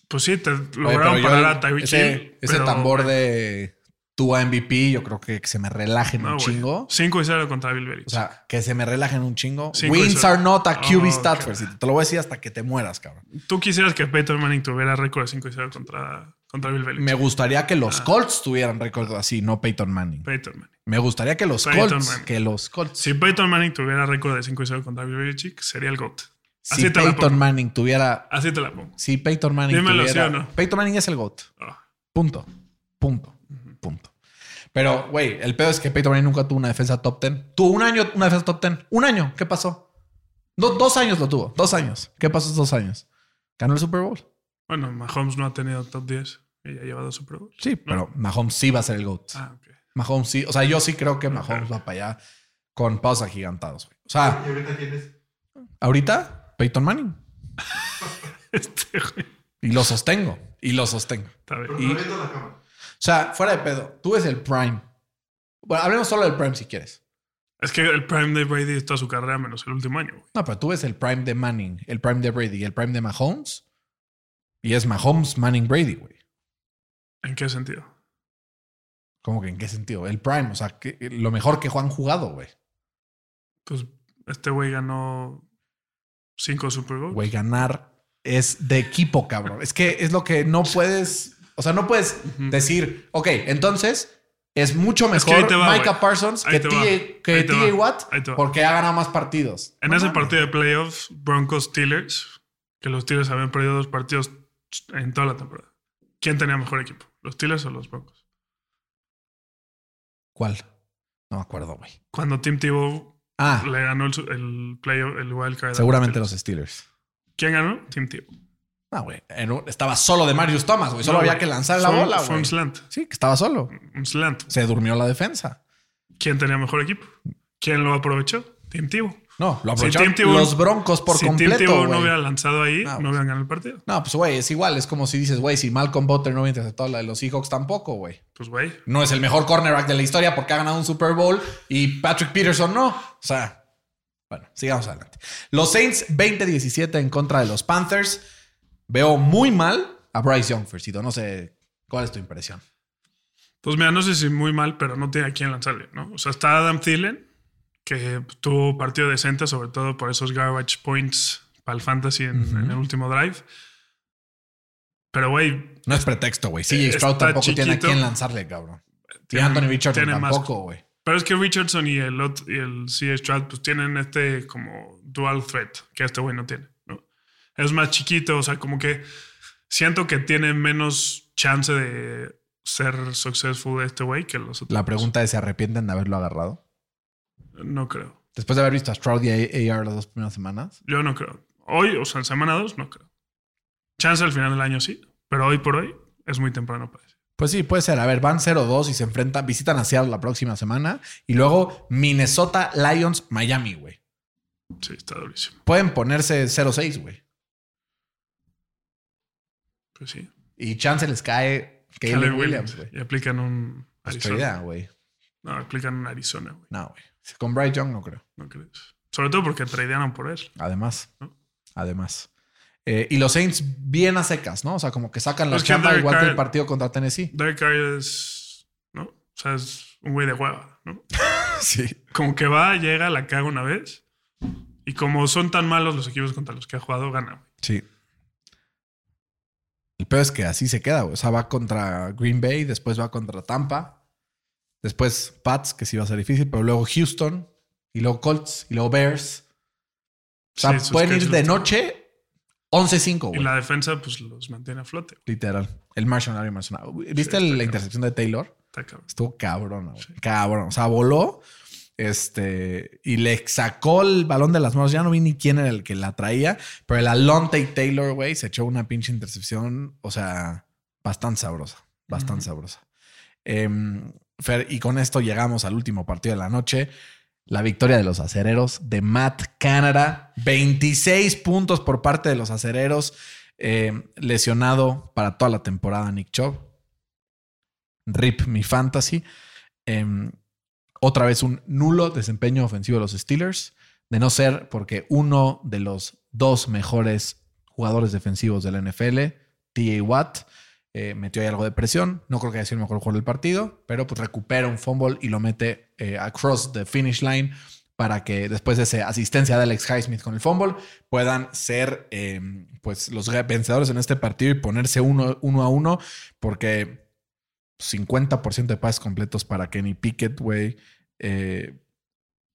Pues sí, te lograron parar a Tyreek ese, Hill, ese pero- tambor de tu MVP, yo creo que, que se me relajen No, un chingo. 5 y 0 contra Bill Belichick. O sea, que se me relajen un chingo. Cinco Wins are not a QB Oh, stat, ok. Fercito. Te lo voy a decir hasta que te mueras, cabrón. Tú quisieras que Peyton Manning tuviera récord de 5 y 0 contra contra Bill Belichick. Me gustaría que Ah. los Colts tuvieran récord así, no Peyton Manning. Peyton Manning. Me gustaría que los Peyton Colts, Manning. que los Colts. Si Peyton Manning tuviera récord de 5 y 0 contra Bill Belichick, sería el GOAT. Así Si Peyton pongo. Manning tuviera, Así te la pongo. si Peyton Manning Dímelo, tuviera, ¿sí o no? Peyton Manning es el GOAT. Ah, Punto. Punto. Punto. Pero, güey, el pedo es que Peyton Manning nunca tuvo una defensa top 10. Tuvo un año una defensa top 10. Un año. ¿Qué pasó? Do- dos años lo tuvo. Dos años. ¿Qué pasó esos dos años? Ganó el Super Bowl. bueno, Mahomes no ha tenido top 10 y ya ha llevado Super Bowl. Sí, pero Mahomes sí va a ser el GOAT. Ah, ok. Mahomes sí. O sea, yo sí creo que Mahomes va para allá con pasos agigantados, güey. O sea, ¿Y ahorita quién es? ahorita Peyton Manning. Este, güey. Y lo sostengo. Y lo sostengo. Está bien. Pero Y- viendo la cámara. O sea, fuera de pedo. Tú ves el prime. Bueno, hablemos solo del prime si quieres. Es que el prime de Brady es toda su carrera menos el último año, güey. No, pero tú ves el prime de Manning, el prime de Brady y el prime de Mahomes. Y es Mahomes, Manning, Brady, güey. ¿En qué sentido? ¿Cómo que en qué sentido? El prime, o sea, que, lo mejor que Juan jugado, güey. Pues este güey ganó 5 Super Bowls. Güey, ganar es de equipo, cabrón. Es que es lo que no puedes. O sea, no puedes decir, ok, entonces es mucho Es que mejor va, Micah. Parsons Ahí que. TJ. Watt porque ha ganado más partidos. En No ese mames. partido de playoffs, Broncos Steelers, que los Steelers habían perdido dos partidos en toda la temporada. ¿Quién tenía mejor equipo? ¿Los Steelers o los Broncos? ¿Cuál? No me acuerdo, güey. Cuando Tim Tebow Ah, le ganó el, el, playoff, el wild card. seguramente los. Steelers. ¿Quién ganó? Tim Tebow. Ah, güey. un- Estaba solo de Marius Thomas, güey. Solo No, había que lanzar la un- bola, Fue un slant. Sí, que estaba solo. Un slant. Se durmió la defensa. ¿Quién tenía mejor equipo? ¿Quién lo aprovechó? Tim Tebow. No, lo Si aprovecharon Tebow- los Broncos por si Tim completo, no hubiera lanzado ahí, Ah, no pues. hubieran ganado el partido. No, pues, güey, es igual. Es como si dices, güey, si Malcolm Butler no hubiera interceptado la de los Seahawks tampoco, güey. Pues, güey. No es el mejor cornerback de la historia porque ha ganado un Super Bowl y Patrick Peterson no. O sea, bueno, sigamos adelante. Los Saints 20-17 en contra de los Panthers. Veo muy mal a Bryce Young, Fercito. No sé cuál es tu impresión. Pues mira, no sé si muy mal, pero no tiene a quién lanzarle, ¿no? O sea, está Adam Thielen, que tuvo partido decente, sobre todo por esos garbage points para el fantasy en, el último drive. Pero, güey, No es pretexto, güey. Eh, CJ Stroud tampoco tiene a quién lanzarle, cabrón. Y tiene- Anthony Richardson tampoco, güey. Pero es que Richardson y el, y el CJ Stroud pues tienen este como dual threat que este güey no tiene. Es más chiquito, o sea, como que siento que tiene menos chance de ser successful este güey que los otros. La pregunta es: ¿se arrepienten de haberlo agarrado? No creo. Después de haber visto a Stroud y AR las dos primeras semanas. Yo no creo. Hoy, o sea, en semana 2, no creo. Chance al final del año sí, pero hoy por hoy es muy temprano para decir. Pues sí, puede ser. A ver, van 0-2 y se enfrentan, visitan a Seattle la próxima semana. Y luego Minnesota Lions, Miami, güey. Sí, está durísimo. Pueden ponerse 0-6, güey. Pues sí. Y chance les cae Caleb Williams, güey. Y aplican un Arizona. güey. No, aplican un Arizona, güey. No, güey. Con Bryce Young no creo. ¿No crees? Sobre todo porque tradearon por él. Además. ¿No? Además. Eh, y los Saints bien a secas, ¿no? O sea, como que sacan la Es que chamba igual que el Carr- partido contra Tennessee. Derek Carr es. ¿No? O sea, es un güey de hueva, ¿no? Sí. Como que va, llega, la caga una vez. Y como son tan malos los equipos contra los que ha jugado, gana, güey. Sí. Peor es que así se queda, güey. O sea, va contra Green Bay, después va contra Tampa, después Pats, que sí va a ser difícil, pero luego Houston, y luego Colts, y luego Bears. O sea, Sí, pueden ir de noche 11-5, Y güey. la defensa, pues los mantiene a flote. güey. Literal. El Marshall Marshall. ¿Viste la cabrón. intercepción de Taylor? Está cabrón. Estuvo cabrón, güey. Cabrón. O sea, voló. Este, y le sacó el balón de las manos. Ya no vi ni quién era el que la traía, pero el Alonte Taylor, güey, se echó una pinche intercepción. O sea, bastante sabrosa. Bastante sabrosa. Em, Fer, y con esto llegamos al último partido de la noche. La victoria de los acereros de Matt Canada. 26 puntos por parte de los acereros. Em, lesionado para toda la temporada Nick Chubb. RIP mi fantasy. Em, otra vez un nulo desempeño ofensivo de los Steelers. De no ser porque uno de los dos mejores jugadores defensivos de la NFL, T.A. Watt, eh, metió ahí algo de presión. No creo que haya sido el mejor jugador del partido, pero pues recupera un fumble y lo mete eh, across the finish line para que después de esa asistencia de Alex Highsmith con el fumble puedan ser eh, pues los vencedores en este partido y ponerse uno a uno porque 50% de pases completos para Kenny Pickett, güey. Eh,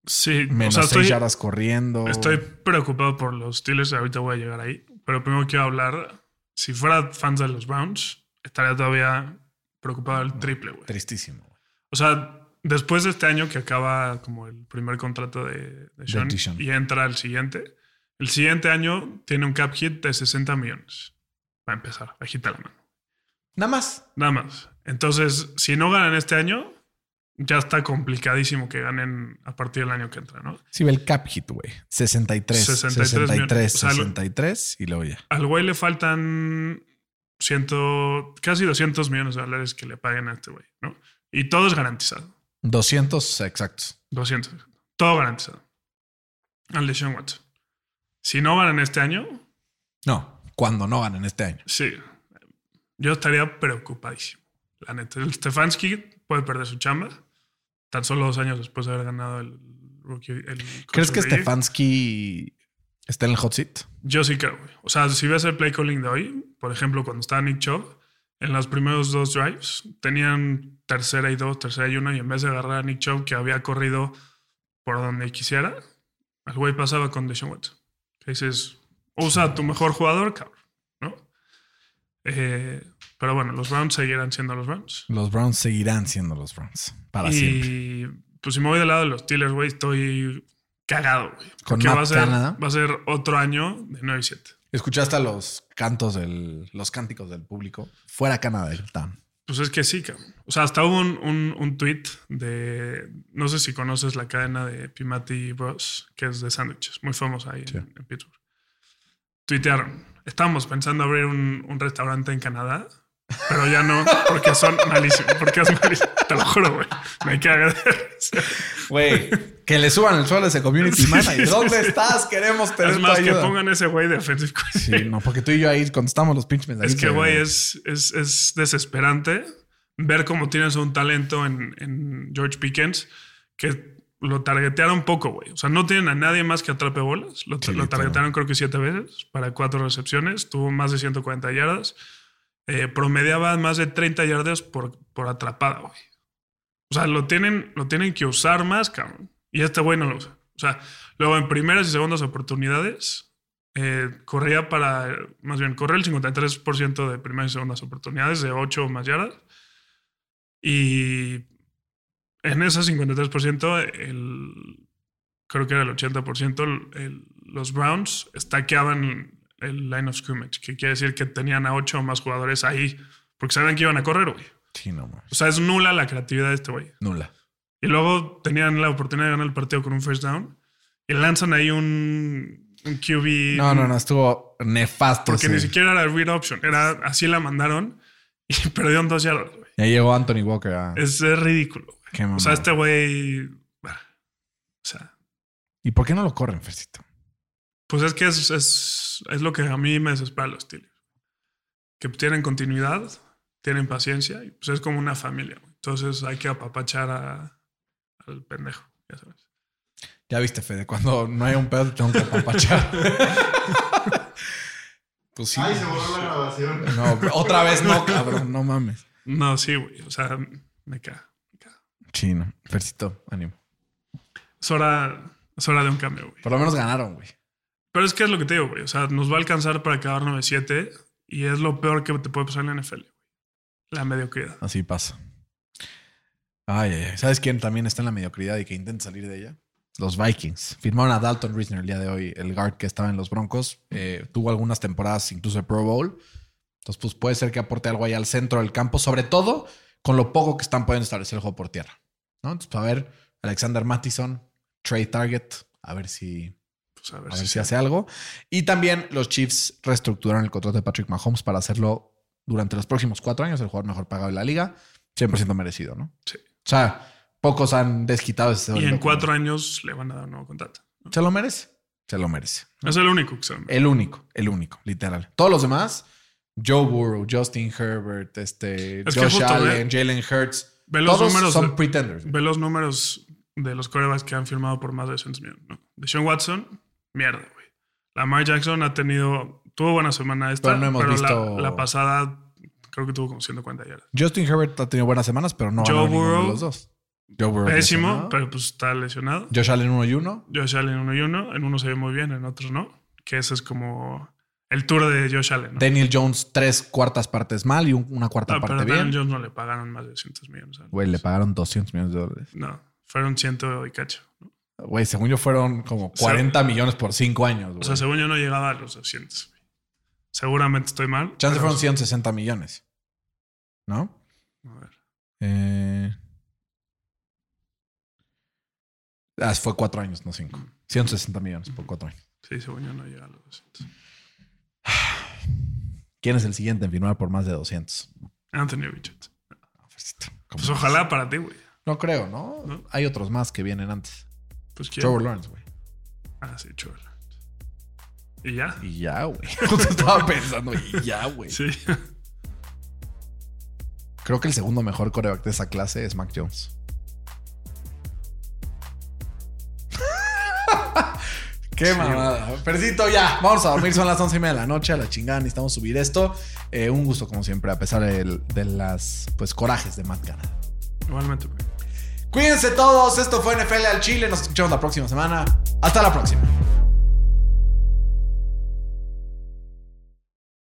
Sí, menos o sea, seis estoy, yardas corriendo. estoy preocupado por los Steelers. Ahorita voy a llegar ahí. Pero primero quiero hablar. Si fuera fans de los Browns, estaría todavía preocupado el triple, güey. Tristísimo. O sea, después de este año que acaba como el primer contrato de, de Sean y entra el siguiente, el siguiente año tiene un cap hit de 60 millones. Va a empezar, agita la mano. Nada más. Nada más. Entonces, si no ganan este año, ya está complicadísimo que ganen a partir del año que entra, ¿no? Sí, ve el cap hit, güey. 63. 63 63, millones. O sea, lo- 63 y luego ya. Al güey le faltan ciento, casi 200 millones de dólares que le paguen a este güey, ¿no? Y todo es garantizado. 200 exactos. 200. Todo garantizado. Al de Sean Watson. Si no ganan este año, No, cuando no ganen este año. sí. Yo estaría preocupadísimo. La neta. El Stefanski puede perder su chamba. Tan solo dos años después de haber ganado el rookie. el ¿Crees que. Stefanski está en el hot seat? Yo sí creo, güey. O sea, si ves el play calling de hoy, por ejemplo, cuando estaba Nick Chubb, en los primeros dos drives tenían tercera y dos, tercera y uno, y en vez de agarrar a Nick Chubb, que había corrido por donde quisiera, el güey pasaba con Deshaun Watson. Que dices, usa a tu mejor jugador, cabrón, ¿no? Eh, pero bueno, los Browns seguirán siendo los Browns. Los Browns seguirán siendo los Browns. Para siempre. y pues si me voy del lado de los Steelers, güey, estoy cagado, güey. Con Porque Matt va a, ser, Canada. va a ser otro año de 9 y 7. ¿Escuchaste los cantos del, los cánticos del público? Fuera Canadá, gritaban. Pues es que sí, cabrón. O sea, hasta hubo un, un, un tweet de. No sé si conoces la cadena de Pimati Bros, que es de sándwiches, muy famosa ahí Sí. en, en Pittsburgh. Tuitearon. Estamos pensando abrir un, un restaurante en Canadá, pero ya no, porque son malísimos. Porque es malísimo. Te lo juro, güey. Me caga. Güey, que le suban el suelo a ese community Sí, manager. ¿Dónde sí. estás? Queremos tener Es tu más, que ayuda. pongan ese güey de offensive Sí, coordinator. no, porque tú y yo ahí contestamos los pinches mensajes. Es que, güey, es, es, es desesperante ver cómo tienes un talento en, en George Pickens que lo targetearon poco, güey. O sea, no tienen a nadie más que atrape bolas. Lo, lo targetearon creo que siete veces para cuatro recepciones. Tuvo más de 140 yardas. Eh, promediaba más de 30 yardas por, por atrapada, güey. O sea, lo tienen, lo tienen que usar más, cabrón. Y este güey no lo usa. O sea, luego en primeras y segundas oportunidades, eh, corría para, más bien, corría el 53% de primeras y segundas oportunidades de 8 o más yardas. Y en ese 53%, el, creo que era el 80%, el- el- los Browns estaqueaban el line of scrimmage, que quiere decir que tenían a 8 o más jugadores ahí, porque sabían que iban a correr, güey. Sí, no, mames. O sea, es nula la creatividad de este güey. Nula. Y luego tenían la oportunidad de ganar el partido con un first down y lanzan ahí un, un QB. No, no, no, estuvo nefasto. Porque ni siquiera era read option. Era así la mandaron y perdieron dos yardas. güey. Ya llegó Anthony Walker. a- Es, es ridículo. güey. Qué O sea, este güey. O sea, ¿Y por qué no lo corren, Fercito? Pues es que es, es, es lo que a mí me desespera los Steelers. Que tienen continuidad, tienen paciencia y pues es como una familia. güey. Entonces hay que apapachar a- al pendejo, ya sabes. Ya viste, Fede, cuando no hay un pedo, te tengo que apapachar. pues sí. Ay, se borró la grabación. No, otra vez no, cabrón, no mames. No, sí, güey. O sea, me caga. Chino. Fercito, ánimo. Es hora, es hora de un cambio, güey. Por lo menos ganaron, güey. Pero es que es lo que te digo, güey. O sea, nos va a alcanzar para acabar 9-7 y es lo peor que te puede pasar en la NFL. La mediocridad. Así pasa. Ay, ay, ay. ¿Sabes quién también está en la mediocridad y que intenta salir de ella? Los Vikings. Firmaron a Dalton Risner el día de hoy, el guard que estaba en los Broncos. Eh, tuvo algunas temporadas incluso de Pro Bowl. Entonces, pues puede ser que aporte algo ahí al centro del campo, sobre todo con lo poco que están pudiendo establecer el juego por tierra. ¿no? Entonces, pues, a ver, Alexander Mattison, Trey Target, a ver si, Pues a ver, a ver si hace algo. Y también los Chiefs reestructuraron el contrato de Patrick Mahomes para hacerlo durante los próximos cuatro años, el jugador mejor pagado de la liga. 100% merecido, ¿no? Sí. O sea, pocos han desquitado ese Y en cuatro años le van a dar un nuevo contrato. ¿no? Se lo merece. Se lo merece. Es el único que se me- El único, el único, literal. Todos los demás, Joe Burrow, Justin Herbert, este, Es Josh justo, Allen, ve- Jalen Hurts, ve los todos números son de- pretenders. Ve los números de los corebacks que han firmado por más de 200 millones. ¿no? De Sean Watson, mierda, güey. Lamar Jackson ha tenido, tuvo buena semana esta, Pero no hemos la- visto- la, pasada creo que tuvo como 140 yardas. Justin Herbert ha tenido buenas semanas, pero no Joe ganó ninguno de Burrow. los dos. Joe Burrow Pésimo, lesionado. pero pues está lesionado. Josh Allen 1 y 1. Josh Allen uno y uno. En uno se ve muy bien, en otros no. Que ese es como el tour de Josh Allen. ¿no? Daniel Jones, tres cuartas partes mal y un- una cuarta No, pero parte Daniel bien. Jones no le pagaron más de 200 millones. Güey, le pagaron 200 millones de dólares. No, fueron ciento y cacho. ¿no? Güey, según yo fueron como sea, 40 millones por 5 años. O güey. sea, según yo no llegaba a los 200. güey. Seguramente estoy mal. Chance fueron 160 millones. ¿No? A ver. Eh... Ah, fue 4 años, no 5. 160 millones por 4 años. Sí, según yo no llega a los 200. ¿Quién es el siguiente en firmar por más de 200? Anthony Richards. ¿Cómo Pues ojalá para ti, güey. No creo, ¿no? ¿No? Hay otros más que vienen antes. Pues quién. Trevor Lawrence, güey. Ah, sí, Trevor Lawrence. Y ya. Y ya, güey. Estaba pensando, y ya, güey. Sí. Creo que el segundo mejor coreback de esa clase es Mac Jones. Qué Sí, mamada. Percito, ya. Vamos a dormir. Son las once y media de la noche. A la chingada necesitamos subir esto. Eh, un gusto, como siempre, a pesar del- de, las pues corajes de Matt Canada. Igualmente, güey. Cuídense todos. Esto fue NFL al Chile. Nos escuchamos la próxima semana. Hasta la próxima.